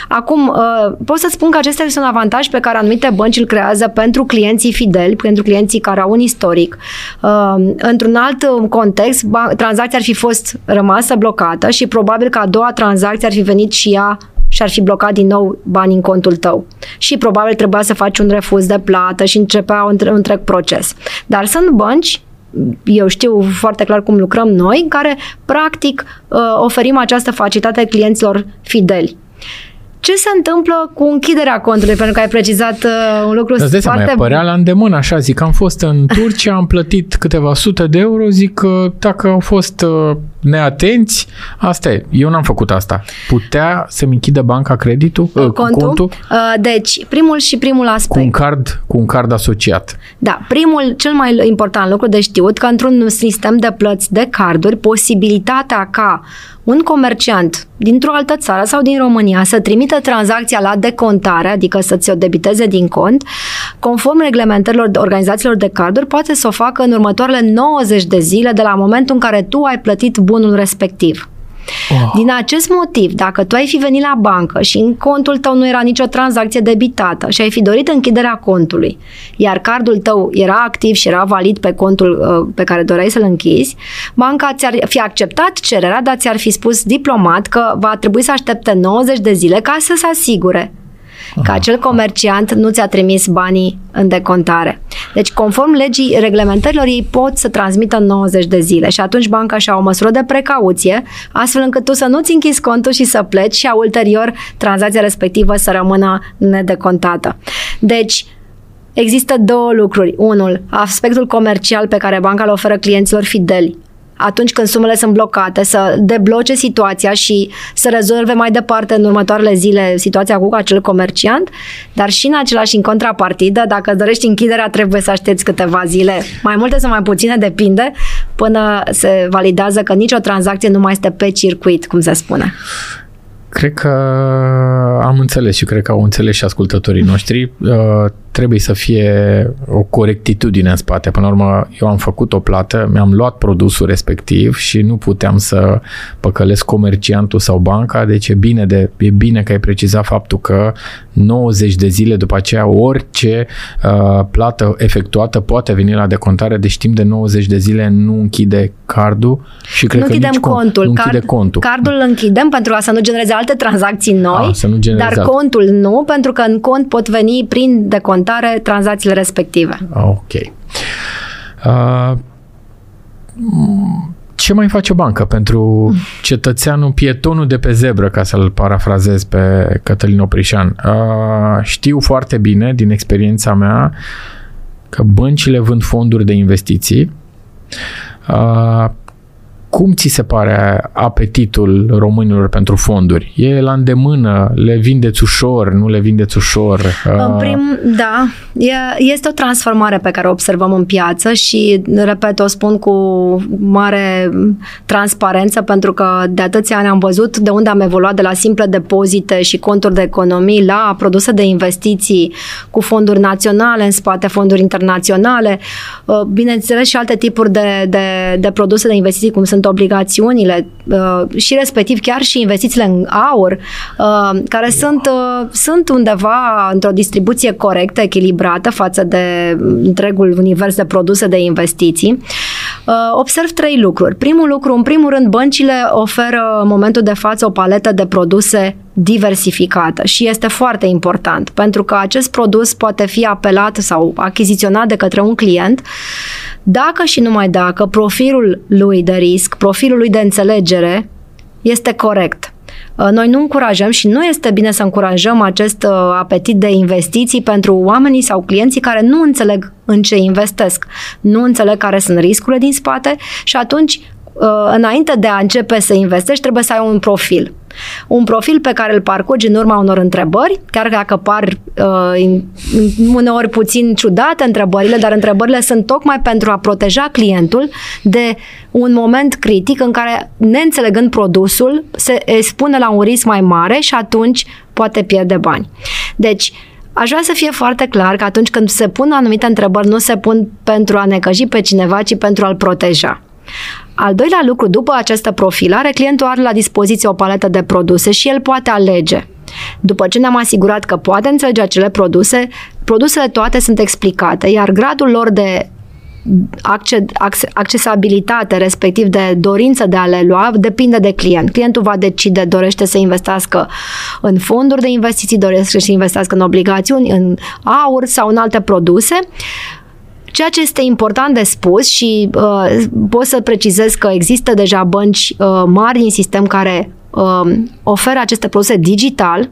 Speaker 2: Acum, uh, pot să spun că acesta este un avantaj pe care anumite bănci îl creează pentru clienții fideli, pentru clienții care au un istoric. Uh, într-un alt context, tranzacția ar fi fost rămasă blocată și probabil că a doua tranzacție ar fi venit și ea și ar fi blocat din nou bani în contul tău. Și probabil trebuia să faci un refuz de plată și începea un întreg proces. Dar sunt bănci eu știu foarte clar cum lucrăm noi, care practic uh, oferim această facilitate clienților fideli. Ce se întâmplă cu închiderea contului? Pentru că ai precizat uh, un lucru
Speaker 1: Îți
Speaker 2: foarte
Speaker 1: bun. părea la îndemână, așa zic. Am fost în Turcia, am plătit câteva sute de euro, zic că dacă au fost uh, neatenți, asta e. Eu n-am făcut asta. Putea să-mi închidă banca creditul? Uh,
Speaker 2: contul? contul? Uh, deci, primul și primul aspect.
Speaker 1: Cu un card, cu un card asociat.
Speaker 2: Da, primul, cel mai important lucru de știut, că într-un sistem de plăți de carduri, posibilitatea ca un comerciant dintr-o altă țară sau din România să trimită tranzacția la decontare, adică să ți-o debiteze din cont, conform reglementărilor de organizațiilor de carduri, poate să o facă în următoarele 90 de zile de la momentul în care tu ai plătit bunul respectiv. Oh. Din acest motiv, dacă tu ai fi venit la bancă și în contul tău nu era nicio tranzacție debitată și ai fi dorit închiderea contului, iar cardul tău era activ și era valid pe contul uh, pe care doreai să-l închizi, banca ți-ar fi acceptat cererea, dar ți-ar fi spus diplomat că va trebui să aștepte 90 de zile ca să se asigure că acel comerciant nu ți-a trimis banii în decontare. Deci, conform legii reglementărilor, ei pot să transmită în 90 de zile și atunci banca și-a o măsură de precauție, astfel încât tu să nu-ți închizi contul și să pleci și a ulterior tranzacția respectivă să rămână nedecontată. Deci, Există două lucruri. Unul, aspectul comercial pe care banca îl oferă clienților fideli atunci când sumele sunt blocate, să debloce situația și să rezolve mai departe în următoarele zile situația cu acel comerciant, dar și în același în contrapartidă, dacă dorești închiderea, trebuie să aștepți câteva zile, mai multe sau mai puține, depinde, până se validează că nicio tranzacție nu mai este pe circuit, cum se spune.
Speaker 1: Cred că am înțeles și cred că au înțeles și ascultătorii noștri. Uh, trebuie să fie o corectitudine în spate. Până la urmă, eu am făcut o plată, mi-am luat produsul respectiv și nu puteam să păcălesc comerciantul sau banca, deci e bine, de, e bine că ai precizat faptul că 90 de zile după aceea orice uh, plată efectuată poate veni la decontare, deci timp de 90 de zile nu închide cardul și cred
Speaker 2: nu
Speaker 1: că
Speaker 2: închidem
Speaker 1: nici
Speaker 2: contul.
Speaker 1: Nu închide Card, contul.
Speaker 2: Cardul îl închidem pentru a să nu genereze alte tranzacții noi,
Speaker 1: a, să nu
Speaker 2: dar contul nu, pentru că în cont pot veni prin decontare decontare tranzacțiile respective.
Speaker 1: Ok. Uh, ce mai face o bancă pentru cetățeanul, pietonul de pe zebră, ca să-l parafrazez pe Cătălin Oprișan? Uh, știu foarte bine, din experiența mea, că băncile vând fonduri de investiții. Uh, cum ți se pare apetitul românilor pentru fonduri? E la îndemână? Le vindeți ușor? Nu le vindeți ușor?
Speaker 2: În prim, da. este o transformare pe care o observăm în piață și, repet, o spun cu mare transparență pentru că de atâția ani am văzut de unde am evoluat de la simple depozite și conturi de economii la produse de investiții cu fonduri naționale în spate, fonduri internaționale, uh, bineînțeles și alte tipuri de, de, de produse de investiții cum sunt sunt obligațiunile uh, și respectiv chiar și investițiile în aur, uh, care sunt, uh, sunt undeva într-o distribuție corectă, echilibrată față de întregul univers de produse de investiții. Observ trei lucruri. Primul lucru, în primul rând, băncile oferă în momentul de față o paletă de produse diversificată și este foarte important pentru că acest produs poate fi apelat sau achiziționat de către un client dacă și numai dacă profilul lui de risc, profilul lui de înțelegere este corect. Uh, noi nu încurajăm și nu este bine să încurajăm acest uh, apetit de investiții pentru oamenii sau clienții care nu înțeleg în ce investesc, nu înțeleg care sunt riscurile din spate și atunci, uh, înainte de a începe să investești, trebuie să ai un profil. Un profil pe care îl parcurgi în urma unor întrebări, chiar dacă par uh, uneori puțin ciudate întrebările, dar întrebările sunt tocmai pentru a proteja clientul de un moment critic în care, neînțelegând produsul, se expune la un risc mai mare și atunci poate pierde bani. Deci, Aș vrea să fie foarte clar că atunci când se pun anumite întrebări, nu se pun pentru a necăji pe cineva, ci pentru a-l proteja. Al doilea lucru, după această profilare, clientul are la dispoziție o paletă de produse și el poate alege. După ce ne-am asigurat că poate înțelege acele produse, produsele toate sunt explicate, iar gradul lor de accesibilitate, respectiv de dorință de a le lua, depinde de client. Clientul va decide, dorește să investească în fonduri de investiții, dorește să investească în obligațiuni, în aur sau în alte produse. Ceea ce este important de spus și uh, pot să precizez că există deja bănci uh, mari din sistem care uh, oferă aceste produse digital,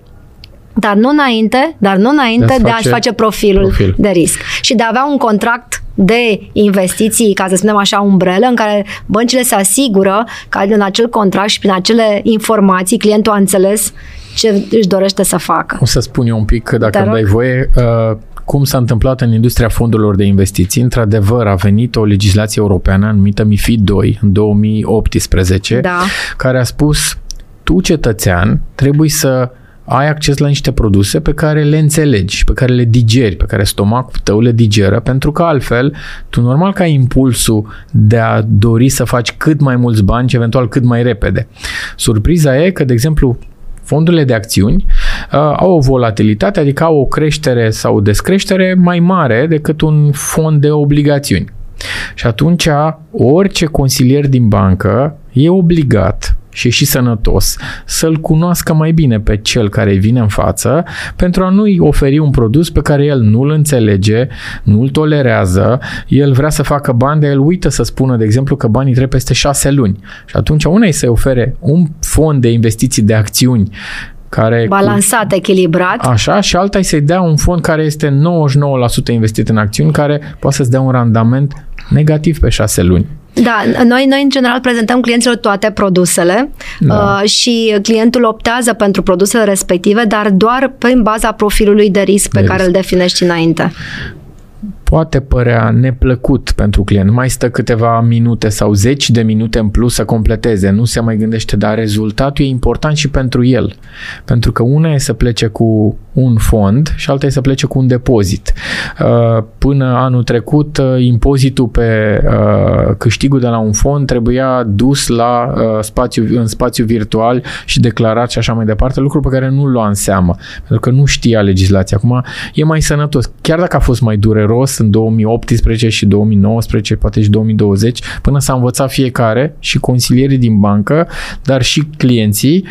Speaker 2: dar nu înainte, dar nu înainte de, de a-și face profilul profil. de risc și de a avea un contract de investiții, ca să spunem așa, umbrelă, în care băncile se asigură că în acel contract și prin acele informații clientul a înțeles ce își dorește să facă.
Speaker 1: O să spun eu un pic, dacă îmi dai voie, uh, cum s-a întâmplat în industria fondurilor de investiții. Într-adevăr, a venit o legislație europeană numită MIFID 2 în 2018, da. care a spus tu, cetățean, trebuie să ai acces la niște produse pe care le înțelegi, pe care le digeri, pe care stomacul tău le digeră, pentru că altfel tu normal că ai impulsul de a dori să faci cât mai mulți bani și eventual cât mai repede. Surpriza e că, de exemplu, fondurile de acțiuni uh, au o volatilitate, adică au o creștere sau o descreștere mai mare decât un fond de obligațiuni. Și atunci orice consilier din bancă e obligat și și sănătos să-l cunoască mai bine pe cel care vine în față pentru a nu-i oferi un produs pe care el nu-l înțelege, nu-l tolerează, el vrea să facă bani, dar el uită să spună, de exemplu, că banii trebuie peste șase luni. Și atunci una e să-i ofere un fond de investiții de acțiuni care
Speaker 2: balansat, cu, echilibrat.
Speaker 1: Așa, și alta e să-i dea un fond care este 99% investit în acțiuni, care poate să-ți dea un randament negativ pe șase luni.
Speaker 2: Da, noi, noi în general prezentăm clienților toate produsele da. uh, și clientul optează pentru produsele respective, dar doar prin baza profilului de risc pe de care risc. îl definești înainte
Speaker 1: poate părea neplăcut pentru client. Mai stă câteva minute sau zeci de minute în plus să completeze, nu se mai gândește, dar rezultatul e important și pentru el. Pentru că una e să plece cu un fond și alta e să plece cu un depozit. Uh, până anul trecut, uh, impozitul pe uh, câștigul de la un fond trebuia dus la spațiu, în spațiu virtual și declarat și așa mai departe, lucru pe care nu-l lua în seamă, pentru că nu știa legislația. Acum e mai sănătos. Chiar dacă a fost mai dureros în 2018 și 2019, poate și 2020, până s-a învățat fiecare și consilierii din bancă, dar și clienții,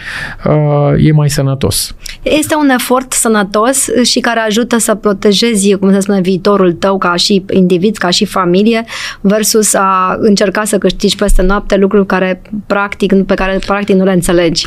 Speaker 1: e mai sănătos.
Speaker 2: Este un efort să sănătos și care ajută să protejezi, cum se spune, viitorul tău ca și individ, ca și familie, versus a încerca să câștigi peste noapte lucruri care practic, pe care practic nu le înțelegi.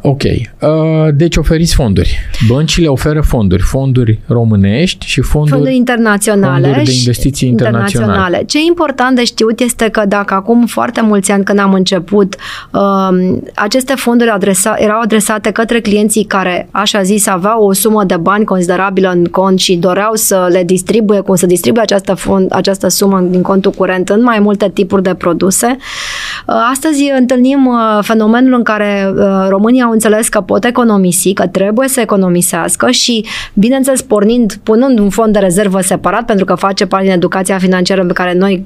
Speaker 1: Ok. Uh, deci oferiți fonduri. Băncile oferă fonduri. Fonduri românești și fonduri,
Speaker 2: fonduri internaționale.
Speaker 1: Fonduri de investiții internaționale. internaționale.
Speaker 2: Ce e important de știut este că dacă acum foarte mulți ani când am început, uh, aceste fonduri adresa, erau adresate către clienții care, așa zis, aveau o sumă de bani considerabilă în cont și doreau să le distribuie, cum să distribuie această, fond, această sumă din contul curent în mai multe tipuri de produse. Uh, astăzi întâlnim uh, fenomenul în care uh, România au înțeles că pot economisi, că trebuie să economisească și, bineînțeles, pornind, punând un fond de rezervă separat, pentru că face parte din educația financiară pe care noi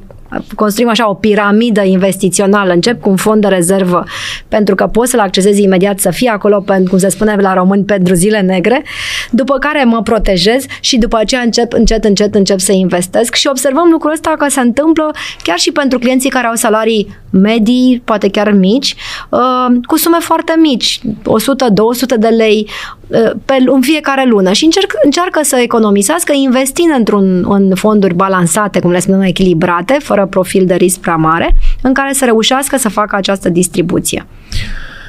Speaker 2: construim așa o piramidă investițională, încep cu un fond de rezervă pentru că poți să-l accesezi imediat să fie acolo, pentru, cum se spune la români, pentru zile negre, după care mă protejez și după aceea încep încet, încet, încep să investesc. Și observăm lucrul ăsta că se întâmplă chiar și pentru clienții care au salarii medii, poate chiar mici, uh, cu sume foarte mici, 100-200 de lei uh, pe, în fiecare lună și încerc, încearcă să economisească investind într-un în fonduri balansate, cum le spunem, echilibrate, fără profil de risc prea mare, în care să reușească să facă această distribuție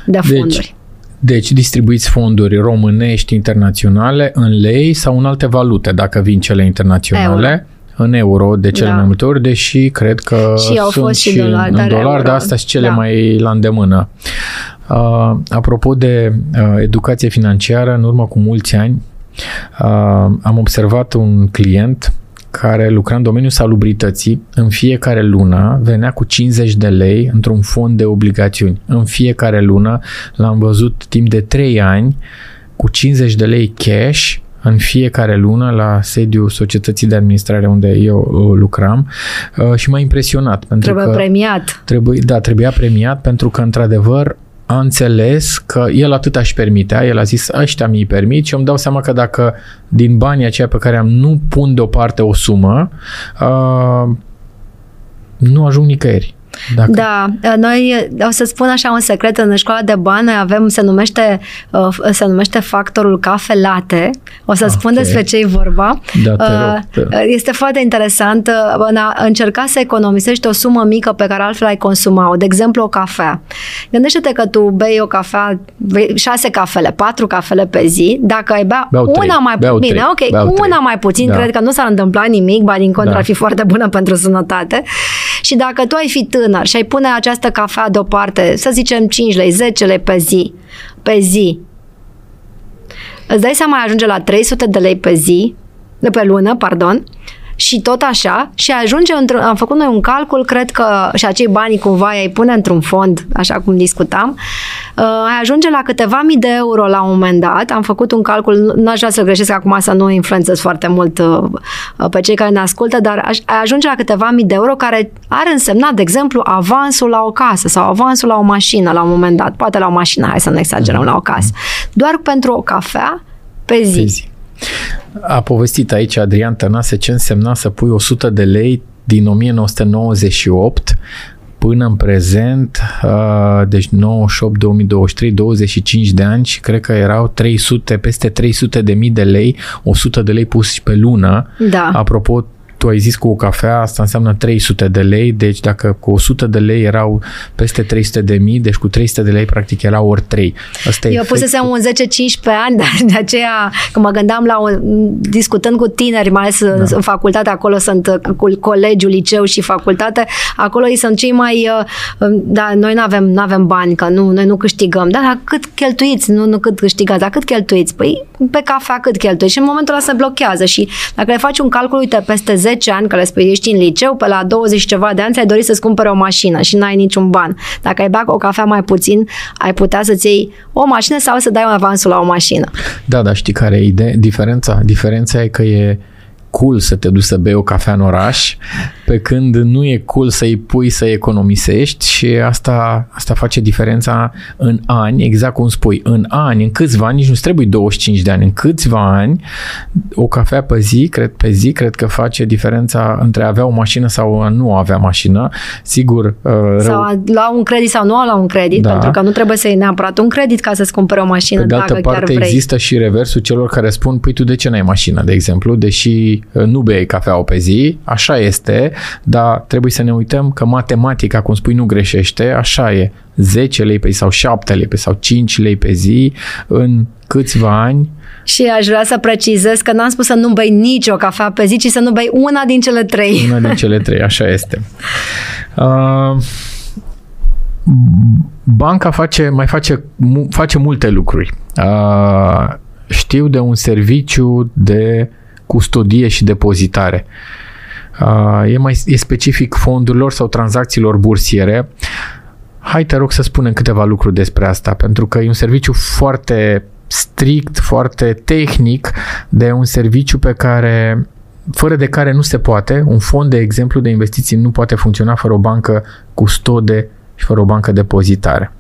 Speaker 2: de deci, fonduri. Deci,
Speaker 1: deci distribuiți fonduri românești internaționale în lei sau în alte valute, dacă vin cele internaționale. Euro în euro de cele da. mai multe ori, deși cred că
Speaker 2: și au
Speaker 1: sunt
Speaker 2: fost și, dolari,
Speaker 1: în dolari, dar astea sunt cele da. mai la îndemână. Uh, apropo de uh, educație financiară, în urmă cu mulți ani uh, am observat un client care lucra în domeniul salubrității, în fiecare lună venea cu 50 de lei într-un fond de obligațiuni. În fiecare lună l-am văzut timp de 3 ani cu 50 de lei cash în fiecare lună la sediul societății de administrare unde eu uh, lucram uh, și m-a impresionat.
Speaker 2: Pentru trebuie că premiat.
Speaker 1: Trebuie, da, trebuia premiat pentru că, într-adevăr, a înțeles că el atât aș permitea, el a zis ăștia mi-i permit și îmi dau seama că dacă din banii aceia pe care am nu pun deoparte o sumă, uh, nu ajung nicăieri.
Speaker 2: Dacă... Da, noi, o să spun așa un secret, în școala de bani noi avem, se numește, uh, se numește factorul cafe-late. O să okay. spun despre ce e vorba.
Speaker 1: Da, te rog, te...
Speaker 2: Uh, este foarte interesant în a încerca să economisești o sumă mică pe care altfel ai consuma-o. De exemplu, o cafea. Gândește-te că tu bei o cafea, bei șase cafele, patru cafele pe zi, dacă ai bea
Speaker 1: Beau
Speaker 2: una
Speaker 1: trei.
Speaker 2: mai
Speaker 1: Beau
Speaker 2: Bine,
Speaker 1: trei.
Speaker 2: ok,
Speaker 1: Beau
Speaker 2: cu
Speaker 1: trei.
Speaker 2: una mai puțin,
Speaker 1: Da.
Speaker 2: cred că nu s-ar întâmpla nimic, ba din contră
Speaker 1: Da.
Speaker 2: ar fi foarte bună pentru sănătate. Și dacă tu ai fi tânăr și ai pune această cafea deoparte, să zicem 5 lei, 10 lei pe zi, pe zi, îți dai seama, ajunge la 300 de lei pe zi, de pe lună, pardon, și tot așa, și ajunge, într- am făcut noi un calcul, cred că și acei bani cumva ai pune într-un fond, așa cum discutam, uh, ai ajunge la câteva mii de euro la un moment dat, am făcut un calcul, n-aș vrea să greșesc acum să nu influențez foarte mult uh, uh, pe cei care ne ascultă, dar aș- ai ajunge la câteva mii de euro care ar însemna, de exemplu, avansul la o casă sau avansul la o mașină la un moment dat, poate la o mașină, hai să nu exagerăm, la o casă, doar pentru o cafea pe zi.
Speaker 1: Pe zi. A povestit aici Adrian Tănase ce însemna să pui 100 de lei din 1998 până în prezent, uh, deci 98, 2023, 25 de ani și cred că erau 300, peste 300 de mii de lei, 100 de lei pus pe lună.
Speaker 2: Da.
Speaker 1: Apropo, tu ai zis cu o cafea, asta înseamnă 300 de lei, deci dacă cu 100 de lei erau peste 300 de mii, deci cu 300 de lei practic erau ori 3. Asta e
Speaker 2: Eu pusesem un 10-15 ani, dar de aceea, când mă gândeam la un, discutând cu tineri, mai ales da. în facultate, acolo sunt uh, cu colegiul, liceu și facultate, acolo ei sunt cei mai, uh, da, noi nu avem, nu avem bani, că nu, noi nu câștigăm, da, dar cât cheltuiți, nu, nu cât câștigați, dar cât cheltuiți? Păi pe cafea cât cheltuiți? Și în momentul ăla se blochează și dacă le faci un calcul, uite, peste 10 ani, că le spui, ești în liceu, pe la 20 și ceva de ani, ți-ai dori să-ți cumpere o mașină și n-ai niciun ban. Dacă ai bea o cafea mai puțin, ai putea să-ți iei o mașină sau să dai un avansul la o mașină.
Speaker 1: Da, dar știi care e ide- diferența? Diferența e că e cool să te duci să bei o cafea în oraș, pe când nu e cool să-i pui să economisești și asta, asta face diferența în ani, exact cum spui, în ani, în câțiva ani, nici nu trebuie 25 de ani, în câțiva ani, o cafea pe zi, cred, pe zi, cred că face diferența între a avea o mașină sau a nu avea mașină. Sigur, uh, rău,
Speaker 2: Sau a lua un credit sau nu a lua un credit,
Speaker 1: Da.
Speaker 2: pentru că nu trebuie să iei neapărat un credit ca să-ți cumpere o mașină,
Speaker 1: Pe de altă
Speaker 2: dacă chiar
Speaker 1: parte,
Speaker 2: vrei.
Speaker 1: există și reversul celor care spun, păi tu de ce n-ai mașină, de exemplu, deși uh, nu bei cafeaua pe zi, așa este, dar trebuie să ne uităm că matematica, cum spui, nu greșește, așa e, 10 lei pe zi sau 7 lei pe zi sau 5 lei pe zi în câțiva ani
Speaker 2: Și aș vrea să precizez că n-am spus să nu bei nicio cafea pe zi, ci să nu bei una din cele trei.
Speaker 1: Una din cele trei, așa este. Uh, banca face, mai face, mu- face multe lucruri. Uh, știu de un serviciu de custodie și depozitare. Uh, e, mai, e specific fondurilor sau tranzacțiilor bursiere. Hai, te rog să spunem câteva lucruri despre asta, pentru că e un serviciu foarte strict, foarte tehnic, de un serviciu pe care fără de care nu se poate. Un fond, de exemplu, de investiții nu poate funcționa fără o bancă custode și fără o bancă depozitare.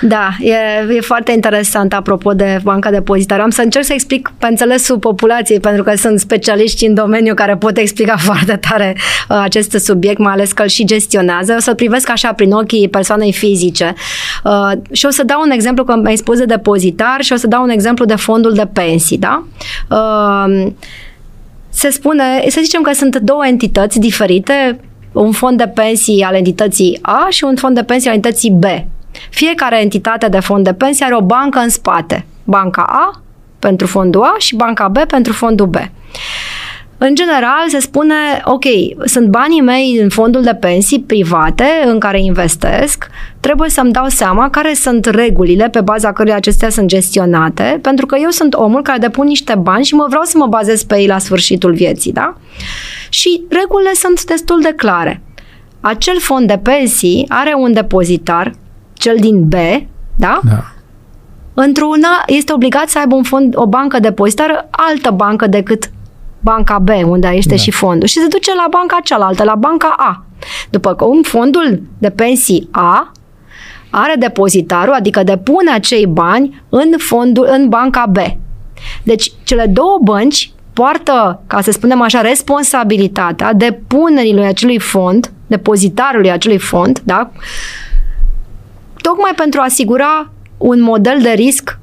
Speaker 2: Da, e, e foarte interesant apropo de banca depozitară. Am să încerc să explic pe înțelesul populației, pentru că sunt specialiști în domeniu care pot explica foarte tare uh, acest subiect, mai ales că îl și gestionează. O să privesc așa prin ochii persoanei fizice. Uh, și o să dau un exemplu, că mi-ai spus de depozitar și o să dau un exemplu de fondul de pensii, da? Uh, se spune, să zicem că sunt două entități diferite, un fond de pensii al entității A și un fond de pensii al entității B. Fiecare entitate de fond de pensie are o bancă în spate. Banca A pentru fondul A și banca B pentru fondul B. În general, se spune, ok, sunt banii mei în fondul de pensii private în care investesc, trebuie să-mi dau seama care sunt regulile pe baza căruia acestea sunt gestionate, pentru că eu sunt omul care depun niște bani și mă vreau să mă bazez pe ei la sfârșitul vieții, da? Și regulile sunt destul de clare. Acel fond de pensii are un depozitar, cel din B, da?
Speaker 1: Da.
Speaker 2: Într-una este obligat să aibă un fond, o bancă depozitară, altă bancă decât banca B, unde este
Speaker 1: Da.
Speaker 2: și fondul, și se duce la banca cealaltă, la banca A. După că un fondul de pensii A are depozitarul, adică depune acei bani în fondul, în banca B. Deci, cele două bănci poartă, ca să spunem așa, responsabilitatea depunerii lui acelui fond, depozitarului acelui fond, da? Tocmai pentru a asigura un model de risc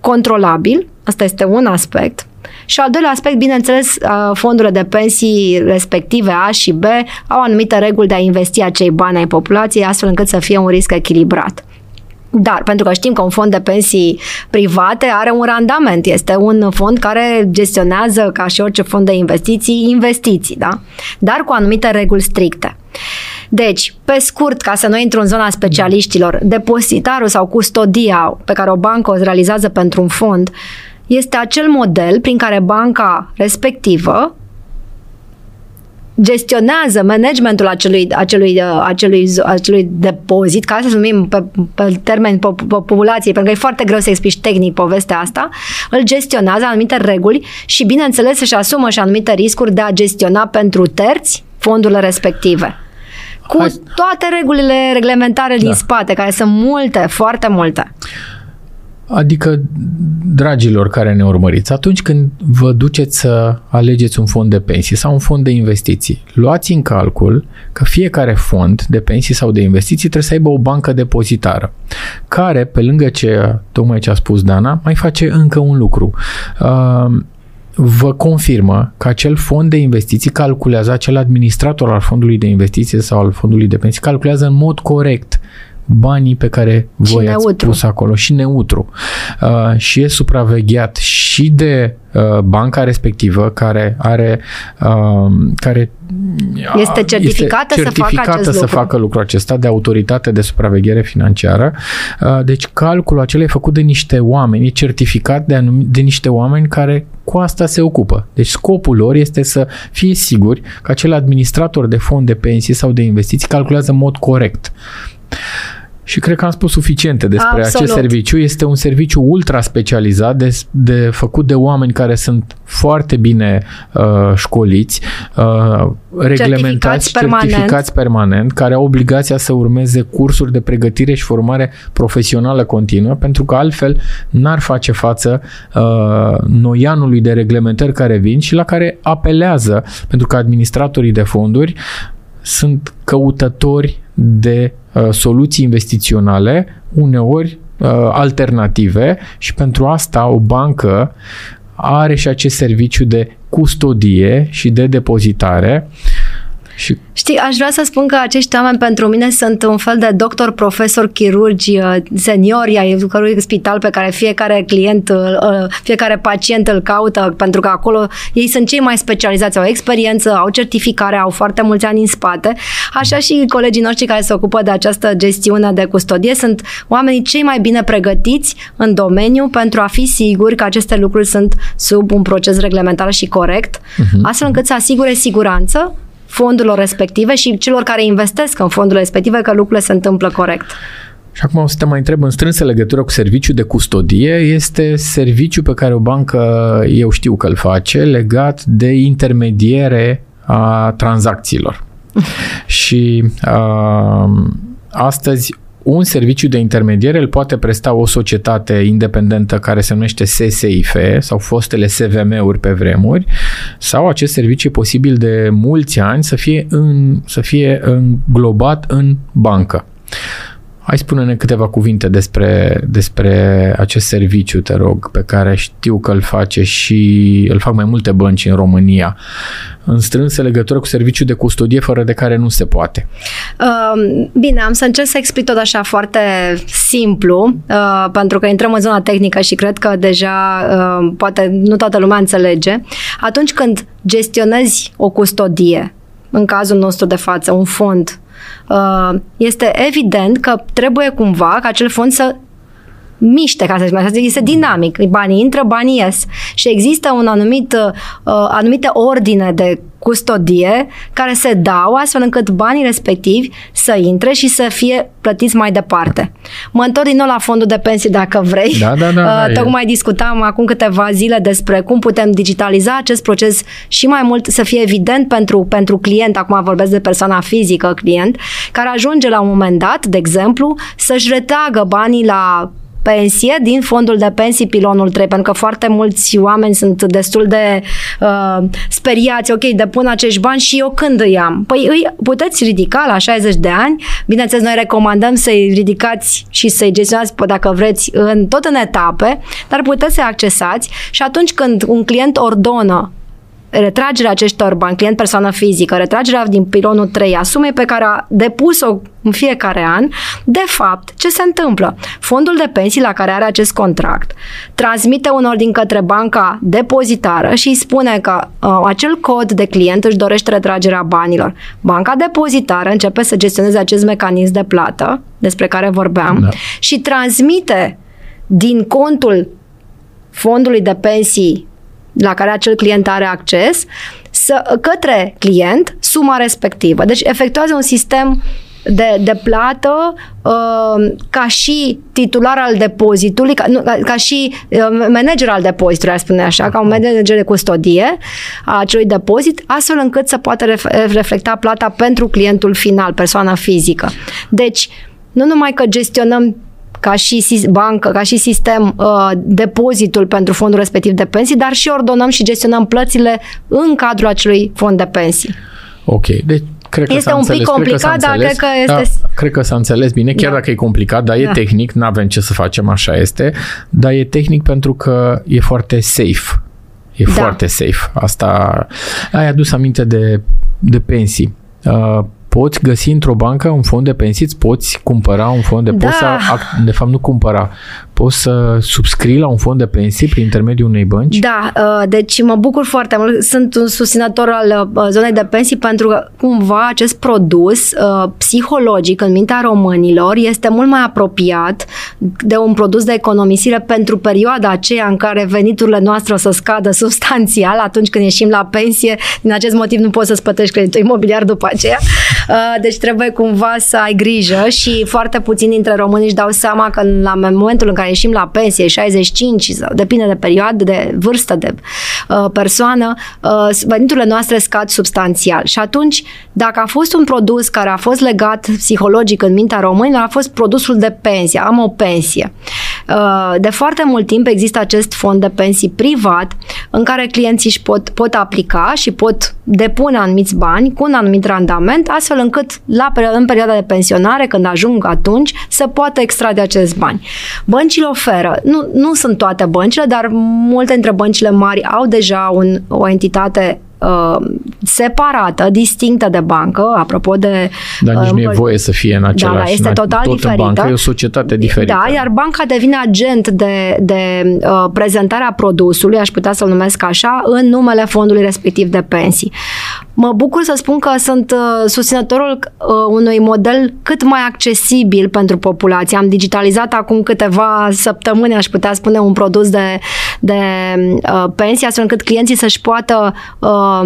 Speaker 2: controlabil, asta este un aspect, și al doilea aspect, bineînțeles, fondurile de pensii respective A și B au anumite reguli de a investi acei bani ai populației astfel încât să fie un risc echilibrat. Dar, pentru că știm că un fond de pensii private are un randament, este un fond care gestionează, ca și orice fond de investiții, investiții, da? Dar cu anumite reguli stricte. Deci, pe scurt, ca să nu intru în zona specialiștilor, depozitarul sau custodia pe care o bancă o realizează pentru un fond este acel model prin care banca respectivă gestionează managementul acelui, acelui, acelui, acelui depozit, ca să numim pe, pe termeni populației, pentru că e foarte greu să explici tehnic povestea asta, îl gestionează anumite reguli și, bineînțeles, își asumă și anumite riscuri de a gestiona pentru terți fondurile respective. Cu Hai. toate regulile reglementare da. din spate, care sunt multe, foarte multe.
Speaker 1: Adică, dragilor care ne urmăriți, atunci când vă duceți să alegeți un fond de pensii sau un fond de investiții, luați în calcul că fiecare fond de pensii sau de investiții trebuie să aibă o bancă depozitară, care, pe lângă ce, tocmai ce a spus Dana, mai face încă un lucru. Uh, vă confirmă că acel fond de investiții calculează, acel administrator al fondului de investiții sau al fondului de pensii calculează în mod corect banii pe care voi și ați neutru. pus acolo și neutru. Uh, și e supravegheat și de uh, banca respectivă care are uh, care
Speaker 2: este certificată,
Speaker 1: este certificată
Speaker 2: să facă acest
Speaker 1: să
Speaker 2: lucru.
Speaker 1: facă lucrul acesta de autoritate de supraveghere financiară. Uh, deci calculul acela e făcut de niște oameni, e certificat de, anum- de niște oameni care cu asta se ocupă. Deci scopul lor este să fie siguri că acel administrator de fond de pensii sau de investiții calculează în mod corect. Și cred că am spus suficiente despre Absolut. acest serviciu. Este un serviciu ultra specializat, de, de făcut de oameni care sunt foarte bine uh, școliți, uh, reglementați, certificați permanent. certificați permanent, care au obligația să urmeze cursuri de pregătire și formare profesională continuă, pentru că altfel n-ar face față uh, noianului de reglementări care vin și la care apelează, pentru că administratorii de fonduri sunt căutători de uh, soluții investiționale, uneori uh, alternative și pentru asta o bancă are și acest serviciu de custodie și de depozitare
Speaker 2: și... Știi, aș vrea să spun că acești oameni pentru mine sunt un fel de doctor, profesor, chirurgi uh, seniori ai cărui spital pe care fiecare client, uh, uh, fiecare pacient îl caută, pentru că acolo ei sunt cei mai specializați, au experiență, au certificare, au foarte mulți ani în spate. Așa și colegii noștri care se ocupă de această gestiune de custodie sunt oamenii cei mai bine pregătiți în domeniu pentru a fi siguri că aceste lucruri sunt sub un proces reglementar și corect, uh-huh. astfel încât să asigure siguranță fondurilor respective și celor care investesc în fondurile respective că lucrurile se întâmplă corect.
Speaker 1: Și acum o să te mai întreb în strânsă legătură cu serviciul de custodie. Este serviciu pe care o bancă, eu știu că îl face, legat de intermediere a tranzacțiilor. și uh, astăzi un serviciu de intermediere îl poate presta o societate independentă care se numește SSIF sau fostele SVM-uri pe vremuri sau acest serviciu e posibil de mulți ani să fie, în, să fie înglobat în bancă. Hai spune-ne câteva cuvinte despre, despre acest serviciu, te rog, pe care știu că îl face și îl fac mai multe bănci în România, în strânsă legătură cu serviciul de custodie, fără de care nu se poate.
Speaker 2: Uh, bine, am să încerc să explic tot așa foarte simplu, uh, pentru că intrăm în zona tehnică și cred că deja uh, poate nu toată lumea înțelege. Atunci când gestionezi o custodie, în cazul nostru de față, un fond Uh, este evident că trebuie cumva ca acel fond să miște, ca să zic așa, este dinamic. Banii intră, banii ies. Și există un anumit, uh, anumite ordine de custodie care se dau astfel încât banii respectivi să intre și să fie plătiți mai departe. Mă întorc din nou la fondul de pensii dacă vrei.
Speaker 1: Da, da, da,
Speaker 2: uh, Tocmai e. discutam acum câteva zile despre cum putem digitaliza acest proces și mai mult să fie evident pentru, pentru client, acum vorbesc de persoana fizică client, care ajunge la un moment dat, de exemplu, să-și retragă banii la pensie din fondul de pensii pilonul 3, pentru că foarte mulți oameni sunt destul de uh, speriați, ok, depun acești bani și eu când îi am? Păi îi puteți ridica la 60 de ani, bineînțeles noi recomandăm să-i ridicați și să-i gestionați, dacă vreți, în, tot în etape, dar puteți să-i accesați și atunci când un client ordonă retragerea acestor bani, client persoană fizică, retragerea din pilonul 3 a sumei pe care a depus-o în fiecare an, de fapt, ce se întâmplă? Fondul de pensii la care are acest contract transmite un ordin către banca depozitară și îi spune că uh, acel cod de client își dorește retragerea banilor. Banca depozitară începe să gestioneze acest mecanism de plată despre care vorbeam da. și transmite din contul fondului de pensii la care acel client are acces să, către client suma respectivă. Deci efectuează un sistem de, de plată uh, ca și titular al depozitului, ca, nu, ca, ca și uh, manager al depozitului, ar spune așa, ca un manager de custodie a acelui depozit, astfel încât să poată ref- reflecta plata pentru clientul final, persoana fizică. Deci, nu numai că gestionăm ca și bancă, ca și sistem uh, depozitul pentru fondul respectiv de pensii, dar și ordonăm și gestionăm plățile în cadrul acelui fond de pensii.
Speaker 1: Ok, deci cred că
Speaker 2: este
Speaker 1: s-a
Speaker 2: un
Speaker 1: înțeles.
Speaker 2: pic complicat,
Speaker 1: cred
Speaker 2: dar cred că este...
Speaker 1: Da, cred că s-a înțeles bine, chiar da. dacă e complicat, dar e da. tehnic, nu avem ce să facem, așa este, dar e tehnic pentru că e foarte safe. E da. foarte safe. Asta ai adus aminte de, de pensii. Uh, poți găsi într-o bancă un fond de pensii, îți poți cumpăra un fond de... Da. Poți să, de fapt, nu cumpăra. Poți să subscrii la un fond de pensii prin intermediul unei bănci?
Speaker 2: Da, uh, deci mă bucur foarte mult. Sunt un susținător al uh, zonei de pensii pentru că cumva acest produs uh, psihologic în mintea românilor este mult mai apropiat de un produs de economisire pentru perioada aceea în care veniturile noastre o să scadă substanțial atunci când ieșim la pensie. Din acest motiv nu poți să-ți plătești creditul imobiliar după aceea. Deci trebuie cumva să ai grijă și foarte puțini dintre români își dau seama că la momentul în care ieșim la pensie, 65 sau depinde de perioadă, de vârstă, de uh, persoană, uh, veniturile noastre scad substanțial. Și atunci, dacă a fost un produs care a fost legat psihologic în mintea românilor, a fost produsul de pensie. Am o pensie. Uh, de foarte mult timp există acest fond de pensii privat în care clienții își pot, pot aplica și pot depune anumiți bani cu un anumit randament, astfel încât la, în perioada de pensionare, când ajung atunci, să poată extrage acest bani. Băncile oferă, nu, nu sunt toate băncile, dar multe dintre băncile mari au deja un, o entitate uh, separată, distinctă de bancă, apropo de...
Speaker 1: Dar nici uh, nu e voie să fie în
Speaker 2: da,
Speaker 1: același...
Speaker 2: Da, este total
Speaker 1: tot
Speaker 2: diferită.
Speaker 1: bancă e o societate diferită.
Speaker 2: Da, iar banca devine agent de, de uh, prezentarea produsului, aș putea să-l numesc așa, în numele fondului respectiv de pensii. Mă bucur să spun că sunt uh, susținătorul uh, unui model cât mai accesibil pentru populație. Am digitalizat acum câteva săptămâni, aș putea spune, un produs de, de uh, pensie, astfel încât clienții să-și poată uh,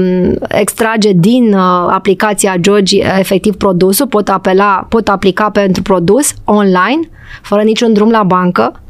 Speaker 2: extrage din uh, aplicația George efectiv produsul, pot apela, pot aplica pentru produs online, fără niciun drum la bancă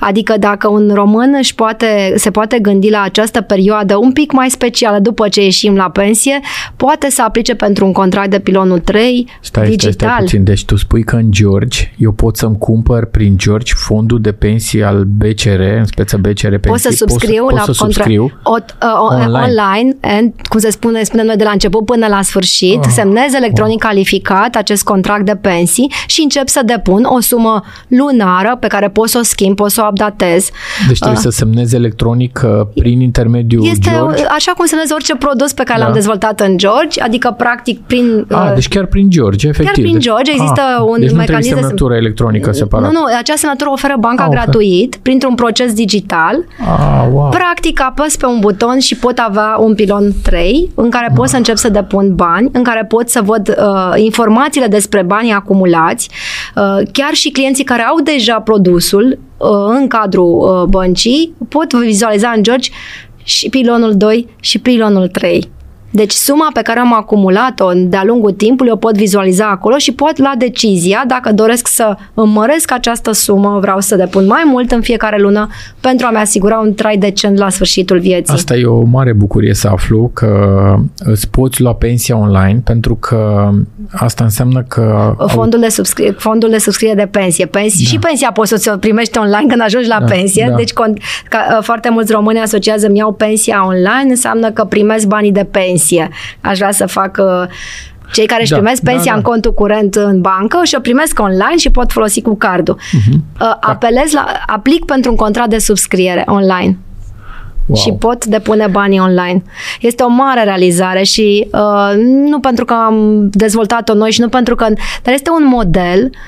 Speaker 2: Adică dacă un român își poate, se poate gândi la această perioadă un pic mai specială după ce ieșim la pensie, poate să aplice pentru un contract de pilonul 3
Speaker 1: stai,
Speaker 2: digital.
Speaker 1: Stai, stai puțin. Deci tu spui că în George eu pot să-mi cumpăr prin George fondul de pensii al BCR, în speță BCR pensii.
Speaker 2: Pot să subscriu
Speaker 1: pot,
Speaker 2: la
Speaker 1: pot să subscriu
Speaker 2: o, uh, online, online and, cum se spune, spune noi de la început până la sfârșit, uh, semnez electronic uh. calificat acest contract de pensii și încep să depun o sumă lunară pe care pot să o schimb, pot să o updatez.
Speaker 1: Deci trebuie uh, să semnezi electronic uh, prin intermediul
Speaker 2: este
Speaker 1: George?
Speaker 2: așa cum semnezi orice produs pe care da. l-am dezvoltat în George, adică practic prin...
Speaker 1: Ah, uh, deci chiar prin George, efectiv.
Speaker 2: Chiar prin George există ah, un
Speaker 1: deci
Speaker 2: mecanism...
Speaker 1: Deci semnătură electronică separat.
Speaker 2: Nu, nu, acea semnătură oferă banca ah, gratuit, ofer. printr-un proces digital.
Speaker 1: Ah, wow.
Speaker 2: Practic apăs pe un buton și pot avea un pilon 3 în care ah. pot să încep să depun bani, în care pot să văd uh, informațiile despre banii acumulați. Uh, chiar și clienții care au deja produsul Uh, în cadrul uh, băncii, pot vizualiza în George și pilonul 2 și pilonul 3. Deci suma pe care am acumulat-o de-a lungul timpului o pot vizualiza acolo și pot lua decizia dacă doresc să îmăresc această sumă, vreau să depun mai mult în fiecare lună pentru a-mi asigura un trai decent la sfârșitul vieții.
Speaker 1: Asta e o mare bucurie să aflu că îți poți lua pensia online pentru că asta înseamnă că...
Speaker 2: Fondul de, subscri- fondul de subscriere de pensie. Pensi- da. Și pensia poți să o primești online când ajungi la da, pensie. Da. Deci ca, foarte mulți români asociază mi iau pensia online, înseamnă că primesc banii de pensie pensie. Aș vrea să fac uh, cei care își da, primesc da, pensia da, da. în contul curent în bancă și o primesc online și pot folosi cu cardul. Uh-huh. Apelez la, aplic pentru un contract de subscriere online. Wow. și pot depune banii online. Este o mare realizare și uh, nu pentru că am dezvoltat-o noi și nu pentru că... Dar este un model uh,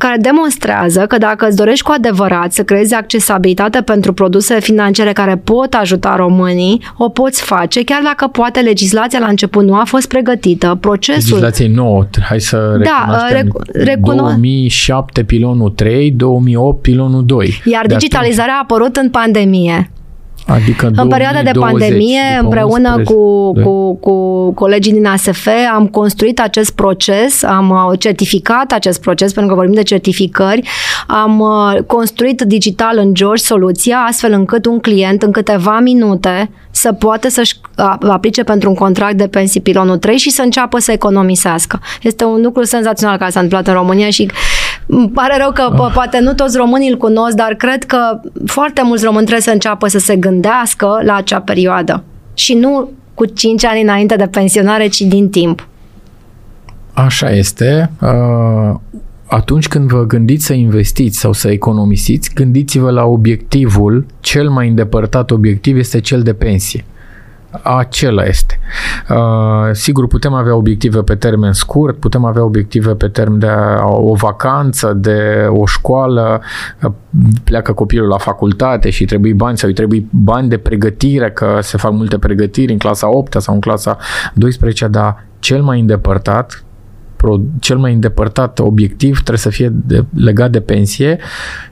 Speaker 2: care demonstrează că dacă îți dorești cu adevărat să creezi accesibilitate pentru produse financiare care pot ajuta românii, o poți face, chiar dacă poate legislația la început nu a fost pregătită. Procesul...
Speaker 1: Legislația e nouă, hai să da, rec- recuno... 2007 pilonul 3, 2008 pilonul 2.
Speaker 2: Iar de digitalizarea atunci... a apărut în pandemie.
Speaker 1: Adică
Speaker 2: în perioada de pandemie, împreună cu, cu, cu colegii din ASF, am construit acest proces, am uh, certificat acest proces, pentru că vorbim de certificări, am uh, construit digital în George soluția, astfel încât un client în câteva minute să poată să-și aplice pentru un contract de pensii pilonul 3 și să înceapă să economisească. Este un lucru senzațional care s-a întâmplat în România și îmi pare rău că oh. poate nu toți românii îl cunosc, dar cred că foarte mulți români trebuie să înceapă să se gândească la acea perioadă. Și nu cu 5 ani înainte de pensionare, ci din timp.
Speaker 1: Așa este. Uh, atunci când vă gândiți să investiți sau să economisiți, gândiți-vă la obiectivul, cel mai îndepărtat obiectiv este cel de pensie acela este. Uh, sigur, putem avea obiective pe termen scurt, putem avea obiective pe termen de o vacanță, de o școală, uh, pleacă copilul la facultate și trebuie bani sau îi trebuie bani de pregătire, că se fac multe pregătiri în clasa 8 sau în clasa 12, dar cel mai îndepărtat cel mai îndepărtat obiectiv trebuie să fie de, legat de pensie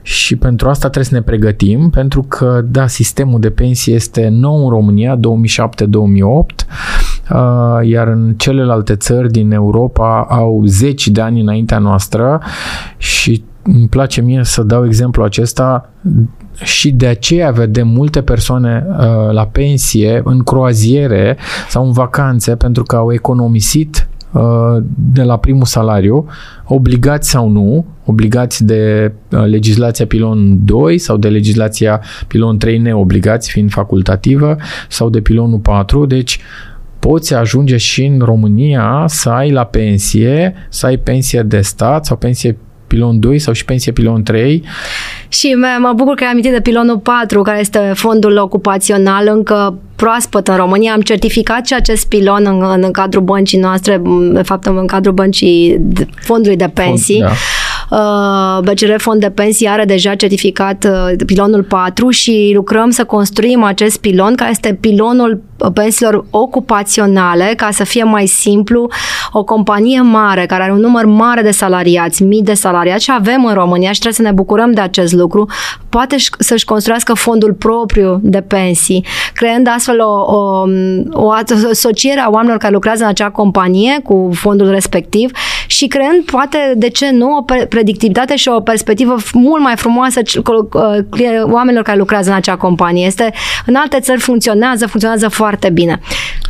Speaker 1: și pentru asta trebuie să ne pregătim, pentru că, da, sistemul de pensie este nou în România, 2007-2008, uh, iar în celelalte țări din Europa au zeci de ani înaintea noastră și îmi place mie să dau exemplu acesta. Și de aceea vedem multe persoane uh, la pensie în croaziere sau în vacanțe pentru că au economisit Uh, de la primul salariu, obligați sau nu, obligați de uh, legislația pilon 2 sau de legislația pilon 3 neobligați, fiind facultativă, sau de pilonul 4, deci poți ajunge și în România să ai la pensie, să ai pensie de stat sau pensie pilon 2 sau și pensie pilon 3.
Speaker 2: Și mă bucur că ai amintit de pilonul 4, care este fondul ocupațional încă proaspăt în România. Am certificat și acest pilon în, în cadrul băncii noastre, de fapt în cadrul băncii fondului de pensii. Fond, da. Uh, BCR Fond de Pensii are deja certificat uh, pilonul 4 și lucrăm să construim acest pilon, care este pilonul pensiilor ocupaționale, ca să fie mai simplu, o companie mare, care are un număr mare de salariați, mii de salariați și avem în România și trebuie să ne bucurăm de acest lucru, poate să-și construiască fondul propriu de pensii, creând astfel o, o, o asociere a oamenilor care lucrează în acea companie cu fondul respectiv și creând, poate, de ce nu, o predictivitate și o perspectivă mult mai frumoasă oamenilor care lucrează în acea companie. Este, în alte țări funcționează, funcționează foarte bine.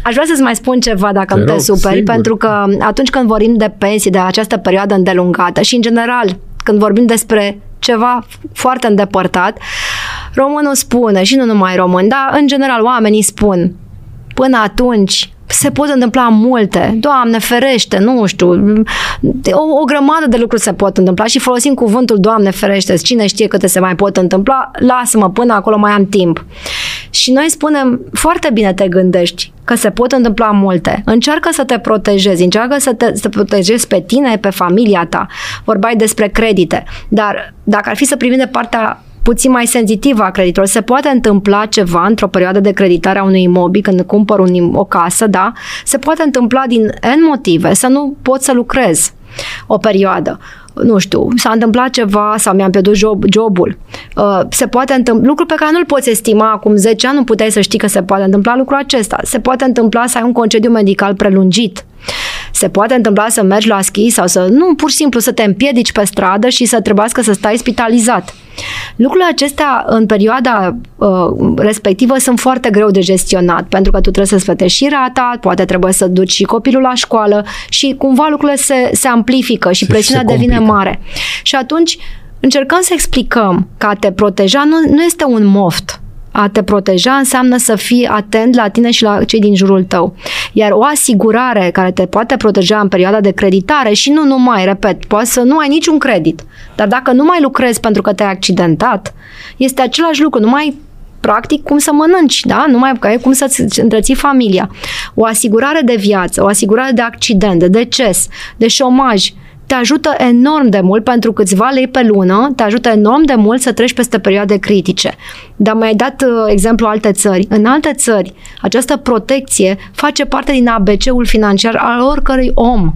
Speaker 2: Aș vrea să-ți mai spun ceva dacă te, te superi, sigur. pentru că atunci când vorbim de pensii, de această perioadă îndelungată și în general când vorbim despre ceva foarte îndepărtat, românul spune, și nu numai român, dar în general oamenii spun, până atunci se pot întâmpla multe. Doamne, ferește, nu știu, o, o grămadă de lucruri se pot întâmpla și folosim cuvântul Doamne, ferește, cine știe câte se mai pot întâmpla, lasă-mă până acolo mai am timp. Și noi spunem, foarte bine te gândești că se pot întâmpla multe. Încearcă să te protejezi, încearcă să te, să te protejezi pe tine, pe familia ta. Vorbai despre credite. Dar dacă ar fi să privim de partea puțin mai senzitivă a creditorului. Se poate întâmpla ceva într-o perioadă de creditare a unui imobil, când cumpăr un, o casă, da? Se poate întâmpla din N motive să nu poți să lucrezi o perioadă. nu știu, s-a întâmplat ceva sau mi-am pierdut job, jobul. Uh, se poate întâmpla, lucru pe care nu-l poți estima acum 10 ani, nu puteai să știi că se poate întâmpla lucrul acesta. Se poate întâmpla să ai un concediu medical prelungit. Se poate întâmpla să mergi la schi sau să, nu, pur și simplu să te împiedici pe stradă și să trebuiască să stai spitalizat. Lucrurile acestea în perioada uh, respectivă sunt foarte greu de gestionat, pentru că tu trebuie să-ți plătești și rata, poate trebuie să duci și copilul la școală și cumva lucrurile se, se amplifică și se, presiunea se devine mare. Și atunci încercăm să explicăm că a te proteja nu, nu este un moft. A te proteja înseamnă să fii atent la tine și la cei din jurul tău. Iar o asigurare care te poate proteja în perioada de creditare și nu numai, repet, poate să nu ai niciun credit, dar dacă nu mai lucrezi pentru că te-ai accidentat, este același lucru, nu mai practic cum să mănânci, da? Nu mai că e cum să-ți întreții familia. O asigurare de viață, o asigurare de accident, de deces, de șomaj, te ajută enorm de mult pentru câțiva lei pe lună, te ajută enorm de mult să treci peste perioade critice. Dar mai ai dat uh, exemplu alte țări. În alte țări, această protecție face parte din ABC-ul financiar al oricărui om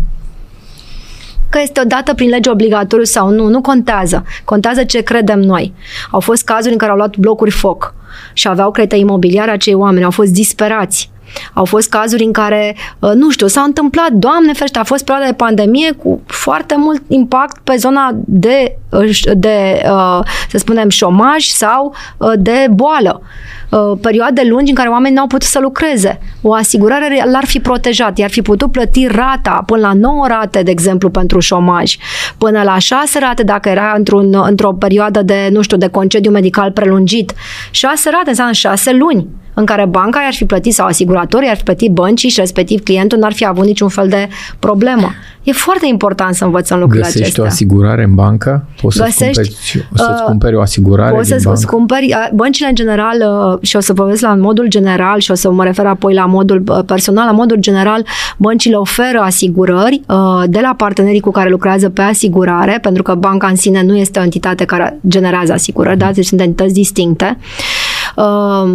Speaker 2: că este odată prin lege obligatoriu sau nu, nu contează. Contează ce credem noi. Au fost cazuri în care au luat blocuri foc și aveau credite imobiliare acei oameni, au fost disperați. Au fost cazuri în care, uh, nu știu, s-a întâmplat, Doamne ferește, a fost perioada de pandemie cu foarte mult impact pe zona de, uh, de uh, să spunem, șomaj sau de boală. Perioade lungi în care oamenii n-au putut să lucreze. O asigurare l-ar fi protejat, i-ar fi putut plăti rata până la 9 rate, de exemplu, pentru șomaj, până la 6 rate dacă era într-un, într-o perioadă de, nu știu, de concediu medical prelungit. 6 rate înseamnă 6 luni în care banca i-ar fi plătit sau asiguratorii ar fi plătit băncii și respectiv clientul n-ar fi avut niciun fel de problemă. E foarte important să învățăm lucrurile
Speaker 1: Găsești
Speaker 2: acestea.
Speaker 1: o asigurare în bancă? Poți să-ți cumperi, să uh, cumperi o asigurare
Speaker 2: Poți să-ți cumperi, băncile în general, uh, și o să vă la modul general și o să mă refer apoi la modul uh, personal, la modul general, băncile oferă asigurări uh, de la partenerii cu care lucrează pe asigurare, pentru că banca în sine nu este o entitate care generează asigurări, da? deci sunt entități distincte. Uh,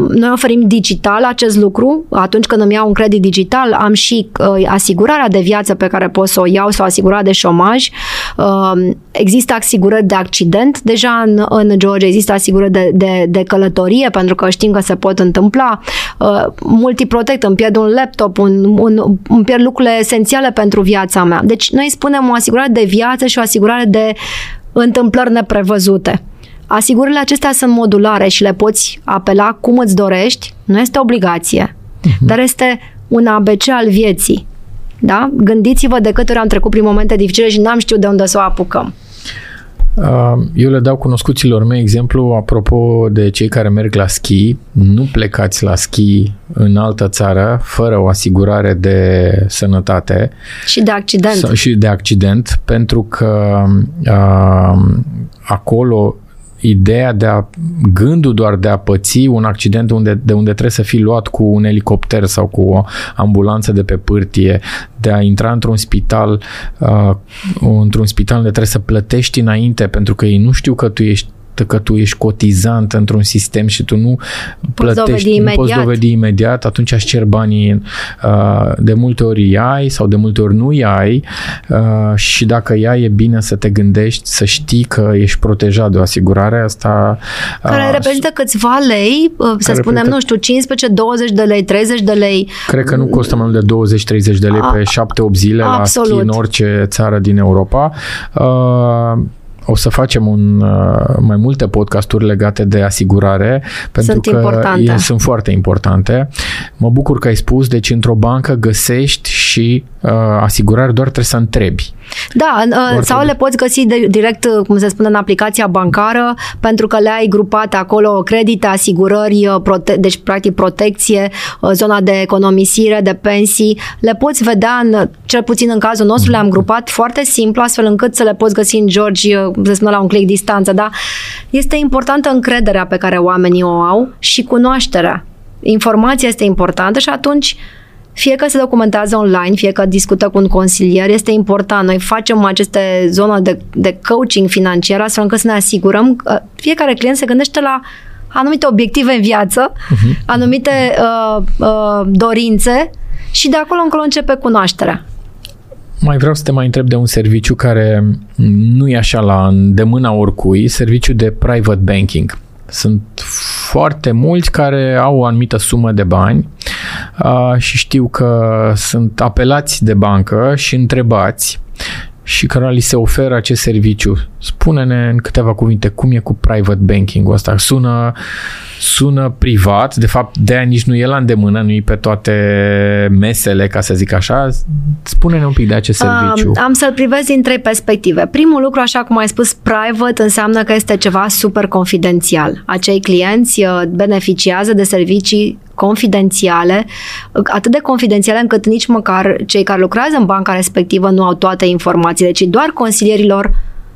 Speaker 2: noi oferim digital acest lucru. Atunci când îmi iau un credit digital, am și uh, asigurarea de viață pe care pot să o iau sau asigurarea de șomaj. Uh, există asigurări de accident. Deja în, în Georgia există asigurări de, de, de călătorie pentru că știm că se pot întâmpla. Multiprotect, îmi pierd un laptop, un, un, îmi pierd lucrurile esențiale pentru viața mea. Deci noi spunem o asigurare de viață și o asigurare de întâmplări neprevăzute. Asigurările acestea sunt modulare și le poți apela cum îți dorești, nu este obligație, uh-huh. dar este un ABC al vieții. Da? Gândiți-vă de câte ori am trecut prin momente dificile și n-am știut de unde să o apucăm.
Speaker 1: Uh, eu le dau cunoscuților mei exemplu apropo de cei care merg la schi. Nu plecați la schi în altă țară fără o asigurare de sănătate.
Speaker 2: Și de accident.
Speaker 1: Și de accident, pentru că uh, acolo ideea de a, gândul doar de a păți un accident unde, de unde trebuie să fii luat cu un elicopter sau cu o ambulanță de pe pârtie, de a intra într-un spital, uh, într-un spital unde trebuie să plătești înainte pentru că ei nu știu că tu ești că tu ești cotizant într-un sistem și tu nu poți plătești,
Speaker 2: dovedi
Speaker 1: nu poți dovedi imediat, atunci aș cer banii uh, de multe ori îi ai sau de multe ori nu îi ai uh, și dacă ea e bine să te gândești, să știi că ești protejat de o asigurare, asta...
Speaker 2: Uh, care reprezintă câțiva lei, uh, să spunem, nu știu, 15, 20 de lei, 30 de lei.
Speaker 1: Cred că nu costă mai mult de 20-30 de lei A, pe 7-8 zile Absolut. la schi în orice țară din Europa. Uh, o să facem un, uh, mai multe podcasturi legate de asigurare, pentru sunt că importante. E, sunt foarte importante. Mă bucur că ai spus, deci într-o bancă găsești și uh, asigurare, doar trebuie să întrebi.
Speaker 2: Da, uh, sau le poți găsi de, direct, uh, cum se spune, în aplicația bancară, pentru că le ai grupate acolo credite, asigurări, uh, prote- deci practic protecție, zona de economisire, de pensii. Le poți vedea, în, cel puțin în cazul nostru, le-am grupat foarte simplu, astfel încât să le poți găsi în George, să spune, la un click distanță, da? Este importantă încrederea pe care oamenii o au și cunoașterea. Informația este importantă și atunci fie că se documentează online, fie că discută cu un consilier, este important. Noi facem aceste zone de, de coaching financiar astfel încât să ne asigurăm că fiecare client se gândește la anumite obiective în viață, uh-huh. anumite uh, uh, dorințe și de acolo încolo începe cunoașterea.
Speaker 1: Mai vreau să te mai întreb de un serviciu care nu e așa la îndemâna oricui, serviciu de private banking. Sunt foarte mulți care au o anumită sumă de bani uh, și știu că sunt apelați de bancă și întrebați și care li se oferă acest serviciu. Spune-ne în câteva cuvinte cum e cu private banking-ul ăsta. Sună, sună privat, de fapt de aia nici nu e la îndemână, nu e pe toate mesele, ca să zic așa. Spune-ne un pic de acest serviciu.
Speaker 2: Um, am să-l privesc din trei perspective. Primul lucru, așa cum ai spus, private înseamnă că este ceva super confidențial. Acei clienți uh, beneficiază de servicii confidențiale, atât de confidențiale încât nici măcar cei care lucrează în banca respectivă nu au toate informațiile, ci doar consilierilor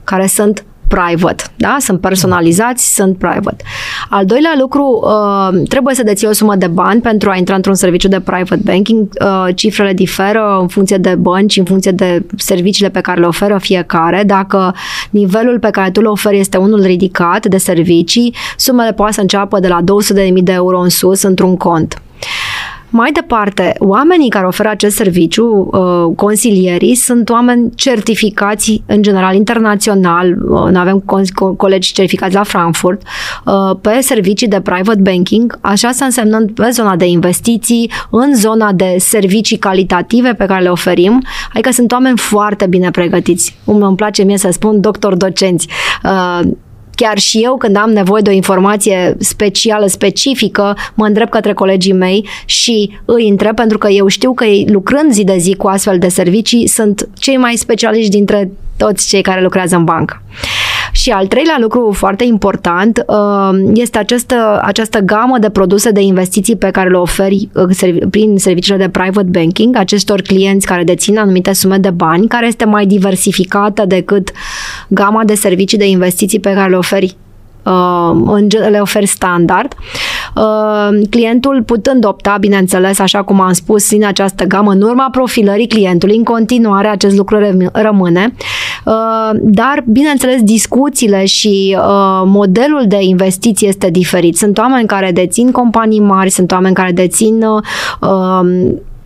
Speaker 2: care sunt private, da? Sunt personalizați, sunt private. Al doilea lucru, uh, trebuie să deții o sumă de bani pentru a intra într-un serviciu de private banking. Uh, cifrele diferă în funcție de bănci, în funcție de serviciile pe care le oferă fiecare. Dacă nivelul pe care tu le oferi este unul ridicat de servicii, sumele poate să înceapă de la 200.000 de euro în sus într-un cont. Mai departe, oamenii care oferă acest serviciu, uh, consilierii, sunt oameni certificați în general internațional. Uh, noi avem colegi certificați la Frankfurt uh, pe servicii de private banking, așa să însemnând pe zona de investiții, în zona de servicii calitative pe care le oferim, adică sunt oameni foarte bine pregătiți. Îmi place mie să spun doctor docenți chiar și eu când am nevoie de o informație specială, specifică, mă îndrept către colegii mei și îi întreb pentru că eu știu că ei lucrând zi de zi cu astfel de servicii sunt cei mai specialiști dintre toți cei care lucrează în bancă. Și al treilea lucru foarte important uh, este această, această gamă de produse de investiții pe care le oferi uh, prin serviciile de private banking acestor clienți care dețin anumite sume de bani, care este mai diversificată decât gama de servicii de investiții pe care le oferi uh, le oferi standard. Uh, clientul putând opta, bineînțeles, așa cum am spus, în această gamă, în urma profilării clientului, în continuare acest lucru rămâne, uh, dar, bineînțeles, discuțiile și modelul de investiții este diferit. Sunt oameni care dețin companii mari, sunt oameni care dețin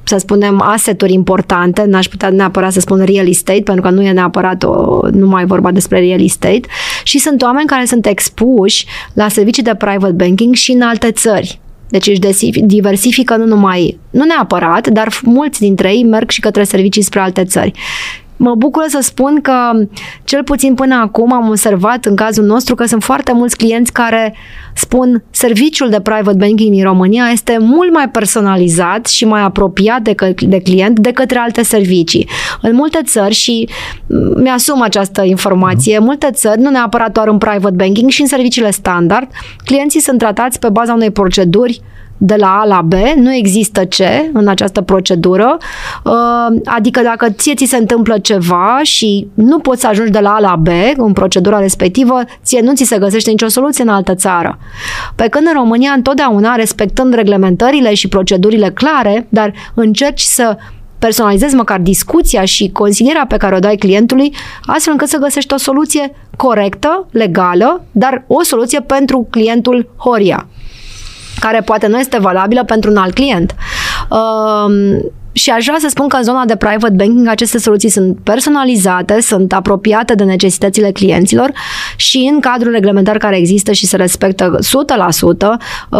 Speaker 2: să spunem, aseturi importante, n-aș putea neapărat să spun real estate, pentru că nu e neapărat o, nu mai vorba despre real estate, și sunt oameni care sunt expuși la servicii de private banking și în alte țări. Deci își diversifică nu numai, nu neapărat, dar mulți dintre ei merg și către servicii spre alte țări. Mă bucur să spun că, cel puțin până acum, am observat în cazul nostru că sunt foarte mulți clienți care spun serviciul de private banking din România este mult mai personalizat și mai apropiat de, de client de către alte servicii. În multe țări, și mi-asum această informație, în multe țări, nu neapărat doar în private banking și în serviciile standard, clienții sunt tratați pe baza unei proceduri de la A la B, nu există C în această procedură, uh, adică dacă ție ți se întâmplă ceva și nu poți să ajungi de la A la B în procedura respectivă, ție nu ți se găsește nicio soluție în altă țară. Pe când în România, întotdeauna, respectând reglementările și procedurile clare, dar încerci să personalizezi măcar discuția și consilierea pe care o dai clientului, astfel încât să găsești o soluție corectă, legală, dar o soluție pentru clientul Horia care poate nu este valabilă pentru un alt client. Uh, și aș vrea să spun că în zona de private banking aceste soluții sunt personalizate, sunt apropiate de necesitățile clienților și în cadrul reglementar care există și se respectă 100%, uh,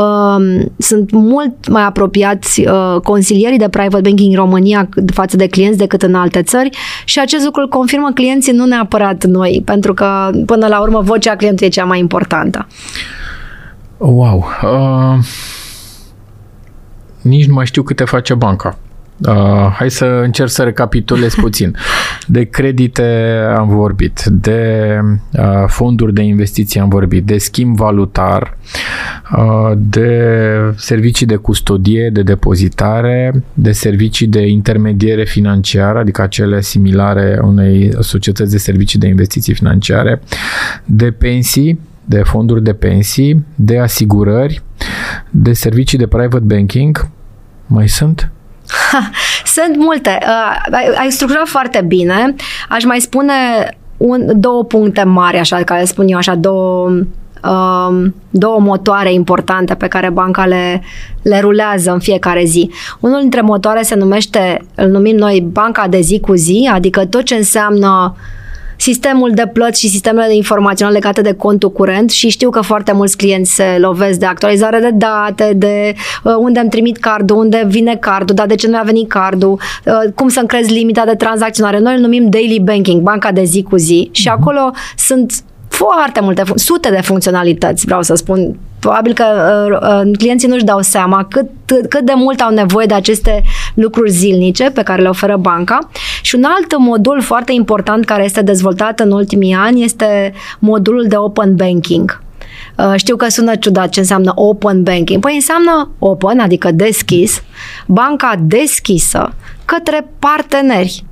Speaker 2: sunt mult mai apropiați uh, consilierii de private banking în România față de clienți decât în alte țări și acest lucru îl confirmă clienții, nu neapărat noi, pentru că până la urmă vocea clientului e cea mai importantă.
Speaker 1: Wow! Uh, nici nu mai știu câte face banca. Uh, hai să încerc să recapitulez puțin. De credite am vorbit, de uh, fonduri de investiții am vorbit, de schimb valutar, uh, de servicii de custodie, de depozitare, de servicii de intermediere financiară, adică acele similare unei societăți de servicii de investiții financiare, de pensii, de fonduri de pensii, de asigurări, de servicii de private banking. Mai sunt?
Speaker 2: sunt multe. Uh, ai structurat foarte bine. Aș mai spune un, două puncte mari, așa, care spun eu așa, două um, două motoare importante pe care banca le, le rulează în fiecare zi. Unul dintre motoare se numește, îl numim noi banca de zi cu zi, adică tot ce înseamnă sistemul de plăți și sistemele de informaționale legate de contul curent și știu că foarte mulți clienți se lovesc de actualizare de date, de uh, unde îmi trimit cardul, unde vine cardul, dar de ce nu a venit cardul, uh, cum să-mi crezi limita de tranzacționare. Noi îl numim daily banking, banca de zi cu zi și mhm. acolo sunt foarte multe, sute de funcționalități, vreau să spun. Probabil că uh, uh, clienții nu-și dau seama cât, cât de mult au nevoie de aceste lucruri zilnice pe care le oferă banca. Și un alt modul foarte important care este dezvoltat în ultimii ani este modulul de open banking. Uh, știu că sună ciudat ce înseamnă open banking. Păi înseamnă open, adică deschis, banca deschisă către parteneri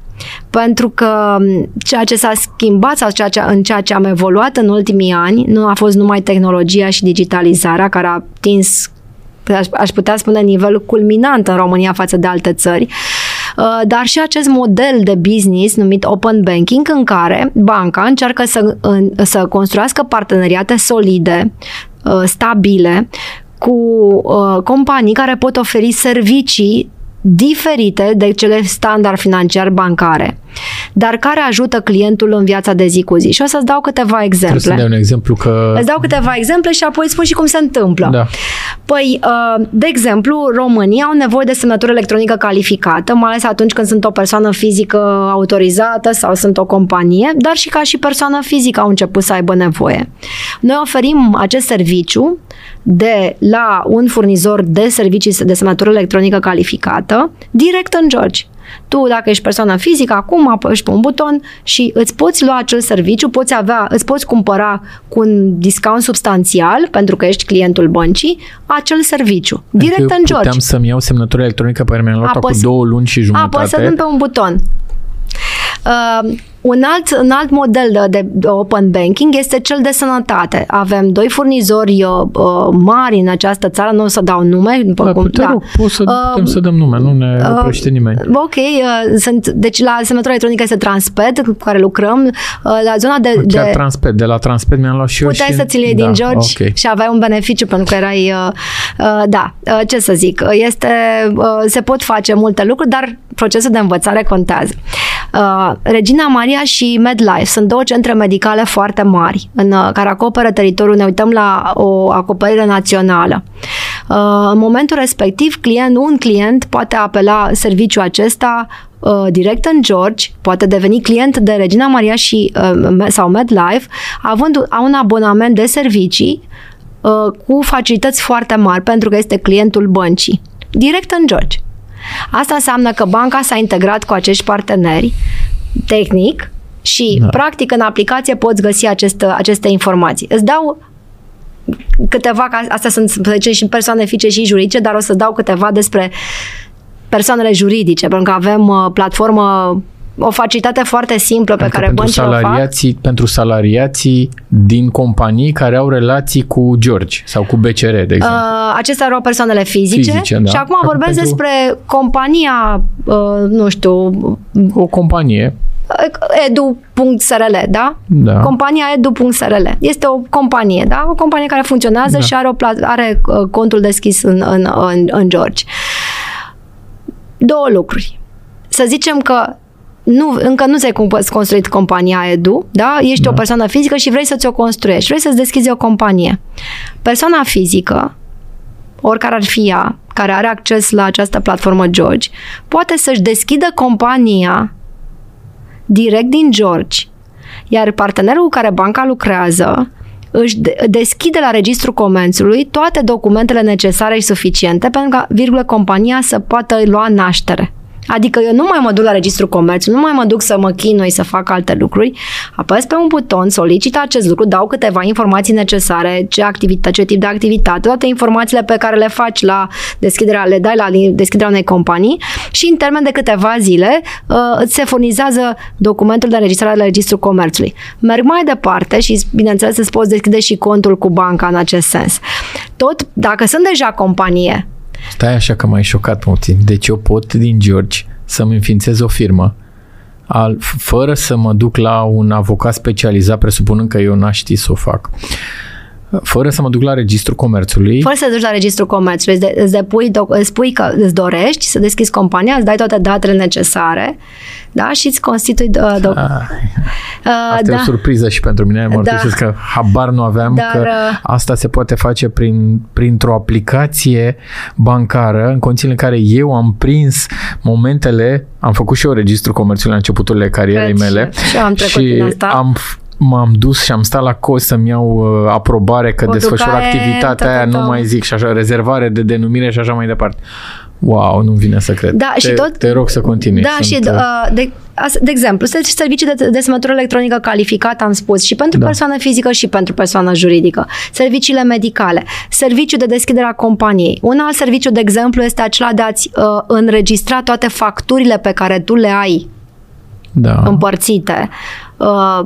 Speaker 2: pentru că ceea ce s-a schimbat sau ceea ce, în ceea ce am evoluat în ultimii ani nu a fost numai tehnologia și digitalizarea care a tins aș putea spune nivel culminant în România față de alte țări, uh, dar și acest model de business numit open banking în care banca încearcă să, să construiască parteneriate solide, uh, stabile, cu uh, companii care pot oferi servicii diferite de cele standard financiar bancare, dar care ajută clientul în viața de zi cu zi. Și o să-ți dau câteva exemple.
Speaker 1: Trebuie să dai un exemplu că...
Speaker 2: Îți dau câteva exemple și apoi spun și cum se întâmplă.
Speaker 1: Da.
Speaker 2: Păi, uh, de exemplu, românii au nevoie de semnătură electronică calificată, mai ales atunci când sunt o persoană fizică autorizată sau sunt o companie, dar și ca și persoană fizică au început să aibă nevoie. Noi oferim acest serviciu de la un furnizor de servicii de semnătură electronică calificată direct în George. Tu, dacă ești persoană fizică, acum apăși pe un buton și îți poți lua acel serviciu, poți avea, îți poți cumpăra cu un discount substanțial, pentru că ești clientul băncii, acel serviciu. Direct adică în George.
Speaker 1: Puteam să-mi iau semnătura electronică pe care mi-am luat cu două luni și jumătate.
Speaker 2: Apăsăm pe un buton. Uh, un alt, un alt model de, de open banking este cel de sănătate. Avem doi furnizori uh, uh mari în această țară, nu o să dau nume.
Speaker 1: După da, cum, da. Rog, poți să, uh, putem să dăm nume, nu ne uh, oprește nimeni.
Speaker 2: Ok, uh, sunt, deci la semnătura electronică este Transped, cu care lucrăm. Uh, la zona de...
Speaker 1: Chiar
Speaker 2: de
Speaker 1: Transped, de la Transped mi-am luat și
Speaker 2: eu Puteai
Speaker 1: și...
Speaker 2: să ți le da, din George okay. și aveai un beneficiu pentru că erai... Uh, uh, da, uh, ce să zic, este, uh, se pot face multe lucruri, dar procesul de învățare contează. Uh, Regina Maria și MedLife sunt două centre medicale foarte mari în, uh, care acoperă teritoriul. Ne uităm la o acoperire națională. Uh, în momentul respectiv, client, un client poate apela serviciul acesta uh, direct în George, poate deveni client de Regina Maria și, uh, sau MedLife, având un abonament de servicii uh, cu facilități foarte mari pentru că este clientul băncii. Direct în George. Asta înseamnă că banca s-a integrat cu acești parteneri tehnic și, da. practic, în aplicație poți găsi acest, aceste informații. Îți dau câteva, astea sunt, să zicem, și persoane fizice și juridice, dar o să dau câteva despre persoanele juridice, pentru că avem uh, platformă o facilitate foarte simplă pe adică care băncile
Speaker 1: salariații,
Speaker 2: o fac.
Speaker 1: Pentru salariații din companii care au relații cu George sau cu BCR, de exemplu. Uh,
Speaker 2: acestea erau persoanele fizice, fizice da. și acum acum vorbesc pentru... despre compania, uh, nu știu...
Speaker 1: O companie
Speaker 2: edu.srl, da?
Speaker 1: da?
Speaker 2: Compania edu.srl. Este o companie, da? O companie care funcționează da. și are, o are uh, contul deschis în, în, în, în George. Două lucruri. Să zicem că nu, încă nu ți-ai construit compania Edu, da? Ești da. o persoană fizică și vrei să ți-o construiești, vrei să-ți deschizi o companie. Persoana fizică, oricare ar fi ea, care are acces la această platformă George, poate să-și deschidă compania direct din George, iar partenerul cu care banca lucrează își deschide la registrul comențului toate documentele necesare și suficiente pentru ca, virgulă, compania să poată lua naștere. Adică eu nu mai mă duc la registrul comerțului, nu mai mă duc să mă chinui să fac alte lucruri, apăs pe un buton, solicit acest lucru, dau câteva informații necesare, ce activitate, ce tip de activitate, toate informațiile pe care le faci la deschiderea, le dai la deschiderea unei companii și în termen de câteva zile uh, îți se furnizează documentul de înregistrare la registrul comerțului. Merg mai departe și, bineînțeles, îți poți deschide și contul cu banca în acest sens. Tot, dacă sunt deja companie,
Speaker 1: Stai așa că m-ai șocat puțin. Deci eu pot din George să-mi înființez o firmă al, fără să mă duc la un avocat specializat, presupunând că eu n-aș ști să o fac. Fără să mă duc la registrul comerțului.
Speaker 2: Fără să te duci la registrul comerțului, îți, de, îți depui, îți spui că îți dorești să deschizi compania, îți dai toate datele necesare da? și îți constitui uh, doc- uh,
Speaker 1: Asta da. e o surpriză și pentru mine, mă da. că habar nu aveam Dar, că uh, asta se poate face prin, printr-o aplicație bancară în condițiile în care eu am prins momentele, am făcut și eu registru comerțului la începuturile carierei mele
Speaker 2: și, am și
Speaker 1: asta. am m-am dus și am stat la cost să-mi iau uh, aprobare că desfășur activitatea aia, nu mai zic și așa, rezervare de denumire și așa mai departe. Wow, nu vine să cred.
Speaker 2: Da,
Speaker 1: te,
Speaker 2: și tot,
Speaker 1: te rog să continui.
Speaker 2: Da, Sunt, și uh, de, de exemplu, servicii de, de semnătură electronică calificat, am spus, și pentru da. persoană fizică și pentru persoană juridică. Serviciile medicale, serviciul de deschidere a companiei. Un alt serviciu, de exemplu, este acela de a-ți uh, înregistra toate facturile pe care tu le ai
Speaker 1: da.
Speaker 2: împărțite. Uh,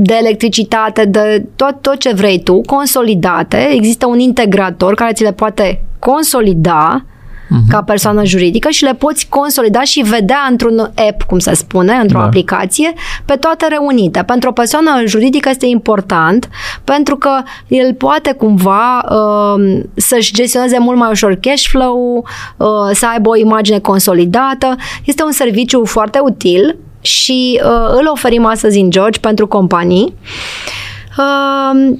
Speaker 2: de electricitate, de tot, tot ce vrei tu, consolidate. Există un integrator care ți le poate consolida uh-huh. ca persoană juridică și le poți consolida și vedea într-un app, cum se spune, într-o da. aplicație, pe toate reunite. Pentru o persoană juridică este important pentru că el poate cumva uh, să-și gestioneze mult mai ușor cash flow, uh, să aibă o imagine consolidată. Este un serviciu foarte util și uh, îl oferim astăzi în George pentru companii. Uh,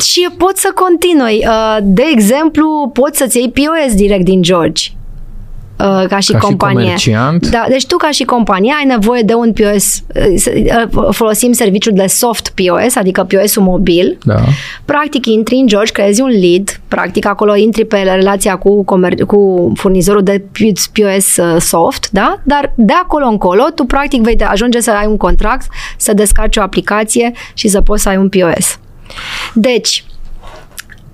Speaker 2: și pot să continui. Uh, de exemplu, poți să-ți iei POS direct din George uh, ca și
Speaker 1: ca
Speaker 2: companie.
Speaker 1: Și
Speaker 2: da, deci tu ca și companie ai nevoie de un POS, uh, folosim serviciul de soft POS, adică POS-ul mobil.
Speaker 1: Da.
Speaker 2: Practic intri în George, creezi un lead, practic acolo intri pe relația cu, comer- cu furnizorul de POS soft, da? Dar de acolo încolo tu practic vei ajunge să ai un contract, să descarci o aplicație și să poți să ai un POS. Deci,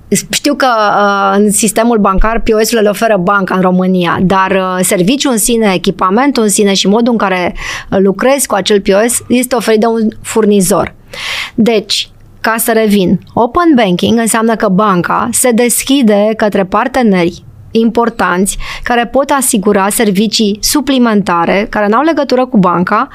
Speaker 2: știu că uh, în sistemul bancar POS-urile le oferă banca în România, dar uh, serviciul în sine, echipamentul în sine și modul în care uh, lucrezi cu acel POS este oferit de un furnizor. Deci, ca să revin, open banking înseamnă că banca se deschide către parteneri importanți care pot asigura servicii suplimentare care nu au legătură cu banca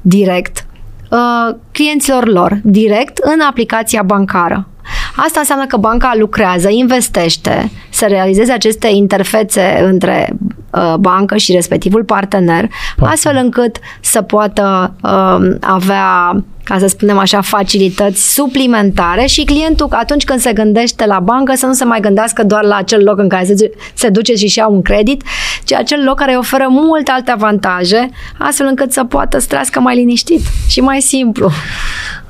Speaker 2: direct uh, clienților lor direct în aplicația bancară. Asta înseamnă că banca lucrează, investește să realizeze aceste interfețe între uh, bancă și respectivul partener, Poate. astfel încât să poată uh, avea ca să spunem așa, facilități suplimentare și clientul atunci când se gândește la bancă să nu se mai gândească doar la acel loc în care se, se duce și-și ia un credit, ci acel loc care îi oferă multe alte avantaje, astfel încât să poată să trăiască mai liniștit și mai simplu.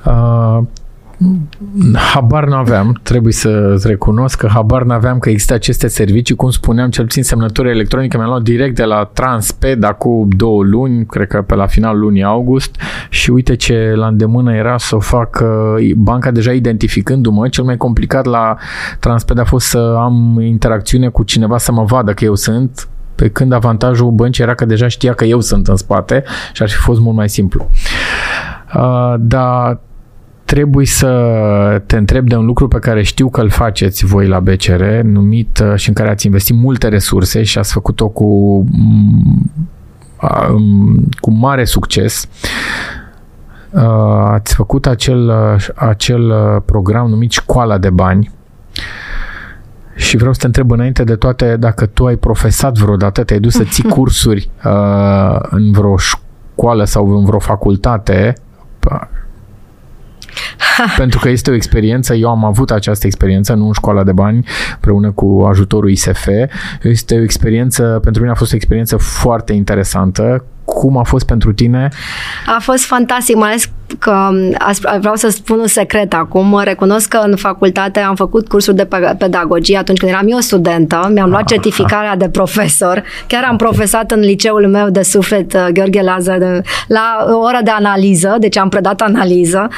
Speaker 2: Uh
Speaker 1: Habar n-aveam, trebuie să recunosc că habar n-aveam că există aceste servicii, cum spuneam, cel puțin semnătură electronică mi-am luat direct de la Transped acum două luni, cred că pe la final lunii august. Și uite ce la îndemână era să o fac banca deja identificându-mă, cel mai complicat la Transped a fost să am interacțiune cu cineva să mă vadă că eu sunt, pe când avantajul băncii era că deja știa că eu sunt în spate și ar fi fost mult mai simplu. Uh, dar trebuie să te întreb de un lucru pe care știu că îl faceți voi la BCR, numit uh, și în care ați investit multe resurse și ați făcut-o cu, mm, um, cu mare succes. Uh, ați făcut acel, uh, acel program numit Școala de Bani și vreau să te întreb înainte de toate dacă tu ai profesat vreodată, te-ai dus să ții cursuri uh, în vreo școală sau în vreo facultate pentru că este o experiență, eu am avut această experiență, nu în școala de bani, împreună cu ajutorul ISF. Este o experiență, pentru mine a fost o experiență foarte interesantă, cum a fost pentru tine?
Speaker 2: A fost fantastic, mai ales că vreau să spun un secret acum. Recunosc că în facultate am făcut cursuri de pedagogie atunci când eram eu studentă. Mi-am luat certificarea de profesor. Chiar am profesat în liceul meu de suflet uh, Gheorghe Lazar la o oră de analiză, deci am predat analiză.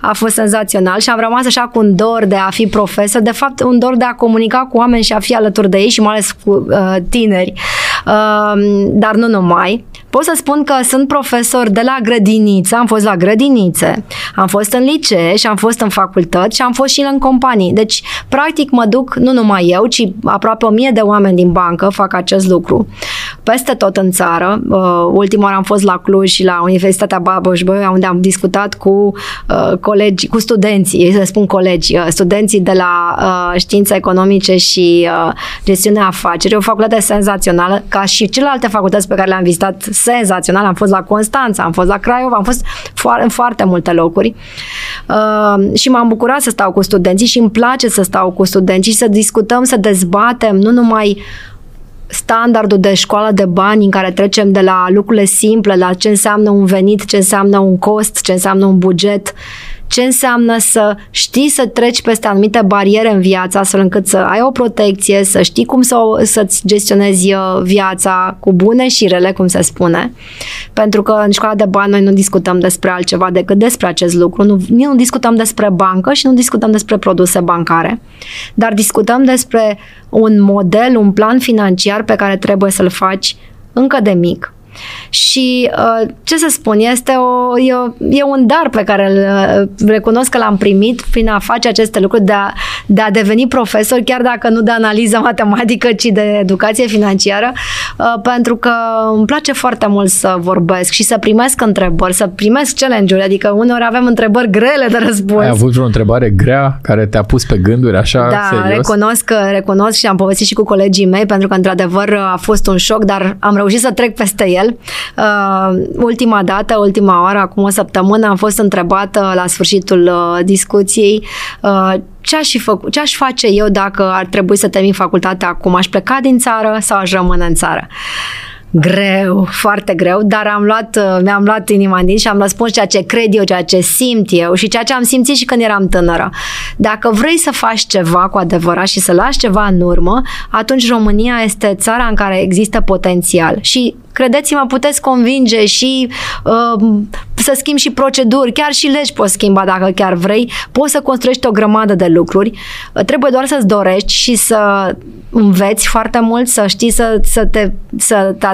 Speaker 2: A fost senzațional și am rămas așa cu un dor de a fi profesor, de fapt un dor de a comunica cu oameni și a fi alături de ei și mai ales cu uh, tineri. Dar nu numai. Pot să spun că sunt profesor de la grădiniță, am fost la grădinițe, am fost în licee și am fost în facultăți și am fost și în companii. Deci, practic, mă duc nu numai eu, ci aproape o mie de oameni din bancă fac acest lucru. Peste tot în țară. Uh, ultima oară am fost la Cluj și la Universitatea baboș unde am discutat cu uh, colegi, cu studenții, să spun colegi, uh, studenții de la uh, științe economice și uh, gestiunea afacerii, o facultate senzațională, ca și celelalte facultăți pe care le-am vizitat senzațional. Am fost la Constanța, am fost la Craiova, am fost fo- în foarte multe locuri uh, și m-am bucurat să stau cu studenții și îmi place să stau cu studenții și să discutăm, să dezbatem, nu numai standardul de școală de bani în care trecem de la lucrurile simple, la ce înseamnă un venit, ce înseamnă un cost, ce înseamnă un buget, ce înseamnă să știi să treci peste anumite bariere în viața astfel încât să ai o protecție, să știi cum să, să-ți gestionezi uh, viața cu bune și rele, cum se spune. Pentru că în școala de bani noi nu discutăm despre altceva decât despre acest lucru. Nu, nu discutăm despre bancă și nu discutăm despre produse bancare, dar discutăm despre un model, un plan financiar pe care trebuie să-l faci încă de mic și uh, ce să spun, este o, e, o, e un dar pe care îl uh, recunosc că l-am primit prin a face aceste lucruri, de a, de a deveni profesor, chiar dacă nu de analiză matematică, ci de educație financiară, uh, pentru că îmi place foarte mult să vorbesc și să primesc întrebări, să primesc challenge-uri, adică uneori avem întrebări grele de răspuns.
Speaker 1: Ai avut vreo întrebare grea care te-a pus pe gânduri așa
Speaker 2: da,
Speaker 1: serios?
Speaker 2: recunosc, recunosc și am povestit și cu colegii mei, pentru că într-adevăr a fost un șoc, dar am reușit să trec peste el el. Uh, ultima dată, ultima oară, acum o săptămână, am fost întrebată la sfârșitul uh, discuției uh, ce aș, fi făcut, ce aș face eu dacă ar trebui să termin facultatea acum? Aș pleca din țară sau aș rămâne în țară? greu, foarte greu, dar am luat, uh, mi-am luat inima din și am răspuns ceea ce cred eu, ceea ce simt eu și ceea ce am simțit și când eram tânără. Dacă vrei să faci ceva cu adevărat și să lași ceva în urmă, atunci România este țara în care există potențial și credeți-mă, puteți convinge și uh, să schimbi și proceduri, chiar și legi poți schimba dacă chiar vrei, poți să construiești o grămadă de lucruri, uh, trebuie doar să-ți dorești și să înveți foarte mult, să știi să, să te, să te,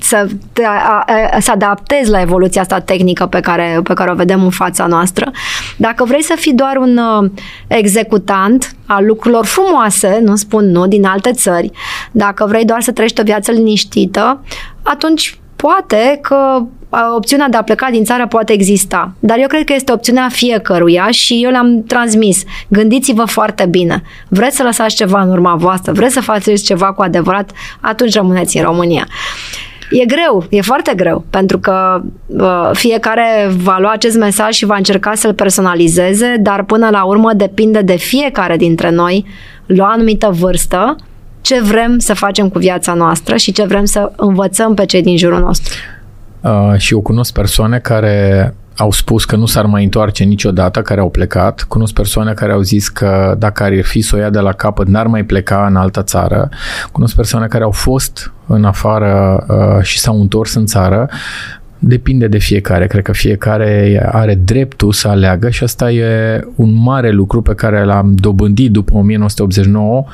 Speaker 2: să, te a, a, să adaptezi la evoluția asta tehnică pe care, pe care o vedem în fața noastră. Dacă vrei să fii doar un uh, executant al lucrurilor frumoase, nu spun nu, din alte țări, dacă vrei doar să trăiești o viață liniștită, atunci poate că opțiunea de a pleca din țară poate exista. Dar eu cred că este opțiunea fiecăruia și eu le-am transmis. Gândiți-vă foarte bine. Vreți să lăsați ceva în urma voastră? Vreți să faceți ceva cu adevărat? Atunci rămâneți în România. E greu, e foarte greu, pentru că uh, fiecare va lua acest mesaj și va încerca să-l personalizeze, dar până la urmă depinde de fiecare dintre noi, la o anumită vârstă, ce vrem să facem cu viața noastră și ce vrem să învățăm pe cei din jurul nostru.
Speaker 1: Uh, și eu cunosc persoane care au spus că nu s-ar mai întoarce niciodată, care au plecat. Cunosc persoane care au zis că dacă ar fi să o ia de la capăt, n-ar mai pleca în altă țară. Cunosc persoane care au fost în afară uh, și s-au întors în țară. Depinde de fiecare. Cred că fiecare are dreptul să aleagă și asta e un mare lucru pe care l-am dobândit după 1989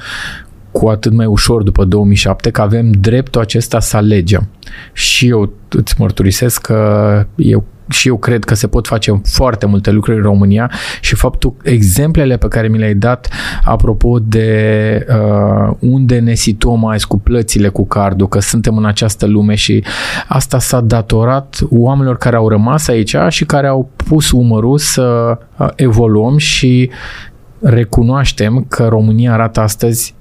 Speaker 1: cu atât mai ușor după 2007 că avem dreptul acesta să alegem. Și eu îți mărturisesc că eu și eu cred că se pot face foarte multe lucruri în România și faptul, exemplele pe care mi le-ai dat apropo de uh, unde ne situăm mai cu plățile cu cardul, că suntem în această lume și asta s-a datorat oamenilor care au rămas aici și care au pus umărul să uh, evoluăm și recunoaștem că România arată astăzi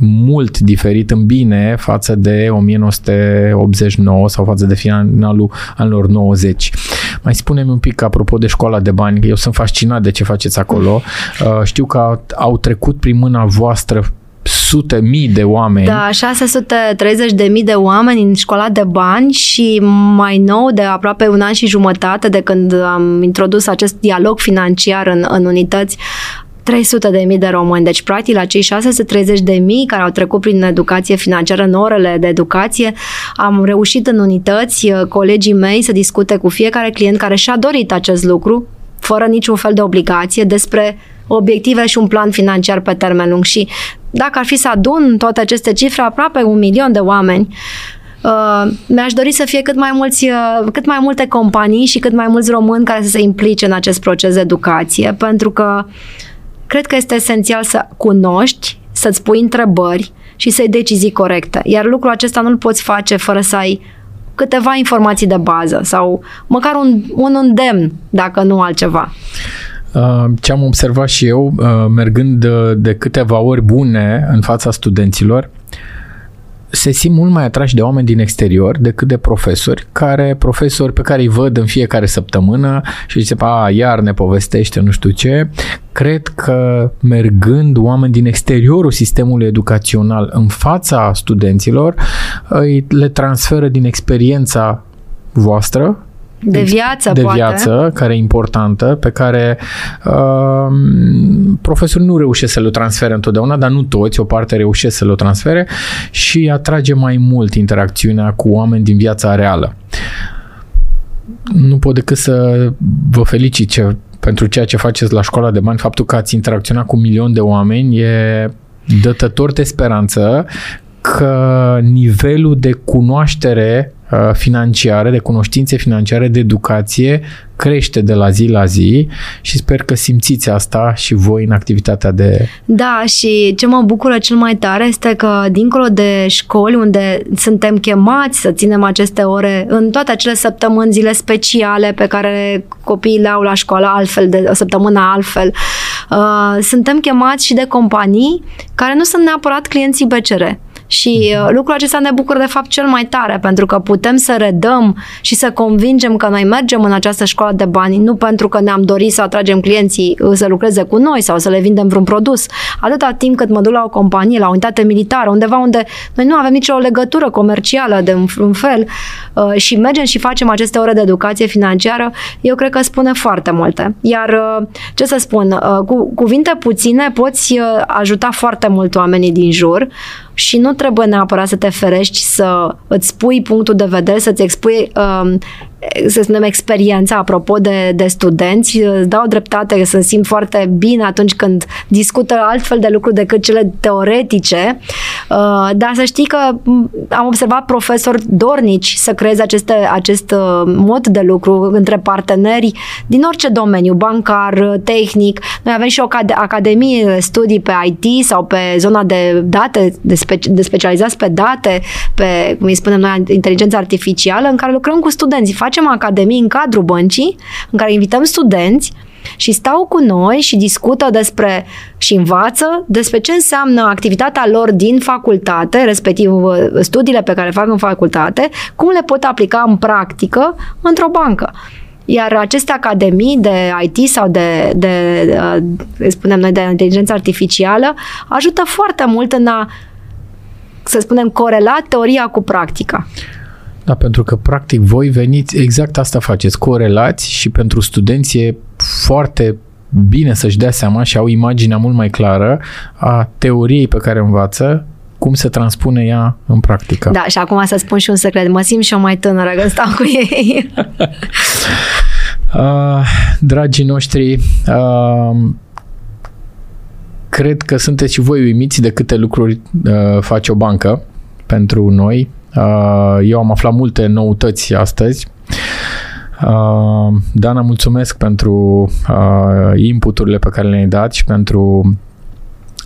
Speaker 1: mult diferit în bine față de 1989 sau față de finalul anilor 90. Mai spune-mi un pic apropo de școala de bani, eu sunt fascinat de ce faceți acolo. Uh, știu că au trecut prin mâna voastră sute mii de oameni.
Speaker 2: Da, 630 de mii de oameni în școala de bani și mai nou de aproape un an și jumătate de când am introdus acest dialog financiar în, în unități 300 de mii de români. Deci, practic, la cei 630 de mii care au trecut prin educație financiară în orele de educație, am reușit în unități, uh, colegii mei, să discute cu fiecare client care și-a dorit acest lucru, fără niciun fel de obligație, despre obiective și un plan financiar pe termen lung. Și dacă ar fi să adun toate aceste cifre, aproape un milion de oameni Uh, mi-aș dori să fie cât mai, mulți, uh, cât mai multe companii și cât mai mulți români care să se implice în acest proces de educație, pentru că cred că este esențial să cunoști, să-ți pui întrebări și să iei decizii corecte. Iar lucrul acesta nu-l poți face fără să ai câteva informații de bază sau măcar un, un îndemn, dacă nu altceva.
Speaker 1: Uh, ce am observat și eu, uh, mergând de câteva ori bune în fața studenților, se simt mult mai atrași de oameni din exterior decât de profesori, care profesori pe care îi văd în fiecare săptămână și zice, a, iar ne povestește nu știu ce. Cred că mergând oameni din exteriorul sistemului educațional în fața studenților, îi le transferă din experiența voastră
Speaker 2: de viață,
Speaker 1: de
Speaker 2: poate.
Speaker 1: viață, care e importantă, pe care uh, profesorul nu reușește să le transfere întotdeauna, dar nu toți, o parte reușesc să le transfere și atrage mai mult interacțiunea cu oameni din viața reală. Nu pot decât să vă felicit ce, pentru ceea ce faceți la școala de bani, faptul că ați interacționat cu un milion de oameni e dătător de speranță că nivelul de cunoaștere Uh, financiare, de cunoștințe financiare, de educație crește de la zi la zi și sper că simțiți asta și voi în activitatea de...
Speaker 2: Da, și ce mă bucură cel mai tare este că dincolo de școli unde suntem chemați să ținem aceste ore în toate acele săptămâni, zile speciale pe care copiii le au la școală altfel, de o săptămână altfel, uh, suntem chemați și de companii care nu sunt neapărat clienții BCR și uh, lucrul acesta ne bucură de fapt cel mai tare, pentru că putem să redăm și să convingem că noi mergem în această școală de bani, nu pentru că ne-am dorit să atragem clienții uh, să lucreze cu noi sau să le vindem vreun produs. Atâta timp cât mă duc la o companie, la o unitate militară, undeva unde noi nu avem nicio legătură comercială de un fel uh, și mergem și facem aceste ore de educație financiară, eu cred că spune foarte multe. Iar ce să spun, cu cuvinte puține poți ajuta foarte mult oamenii din jur și nu trebuie neapărat să te ferești să îți spui punctul de vedere, să-ți expui um, să spunem, experiența apropo de, de studenți. Îți dau dreptate, să simt foarte bine atunci când discută altfel de lucruri decât cele teoretice, uh, dar să știi că am observat profesori dornici să creeze aceste, acest uh, mod de lucru între parteneri din orice domeniu, bancar, tehnic. Noi avem și o academie de studii pe IT sau pe zona de date, de, speci- de specializați pe date, pe, cum îi spunem noi, inteligența artificială, în care lucrăm cu studenții facem academii în cadrul băncii, în care invităm studenți și stau cu noi și discută despre și învață despre ce înseamnă activitatea lor din facultate, respectiv uh, studiile pe care le fac în facultate, cum le pot aplica în practică într-o bancă. Iar aceste academii de IT sau de, de, de uh, spunem noi, de inteligență artificială ajută foarte mult în a, să spunem, corela teoria cu practica.
Speaker 1: Da, pentru că practic voi veniți, exact asta faceți, corelați și pentru studenți e foarte bine să-și dea seama și au imaginea mult mai clară a teoriei pe care învață cum se transpune ea în practică.
Speaker 2: Da, și acum să spun și un secret. Mă simt și eu mai tânără când stau cu ei.
Speaker 1: uh, dragii noștri, uh, cred că sunteți și voi uimiți de câte lucruri uh, face o bancă pentru noi, Uh, eu am aflat multe noutăți astăzi. Uh, Dana, mulțumesc pentru uh, inputurile pe care le-ai dat și pentru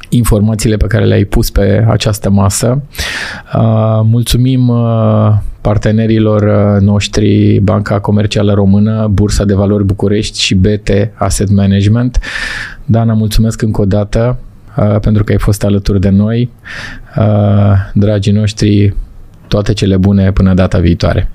Speaker 1: informațiile pe care le-ai pus pe această masă. Mulțumim partenerilor noștri Banca Comercială Română, Bursa de Valori București și BT Asset Management. Dana, mulțumesc încă o dată pentru că ai fost alături de noi. Dragii noștri, toate cele bune până data viitoare.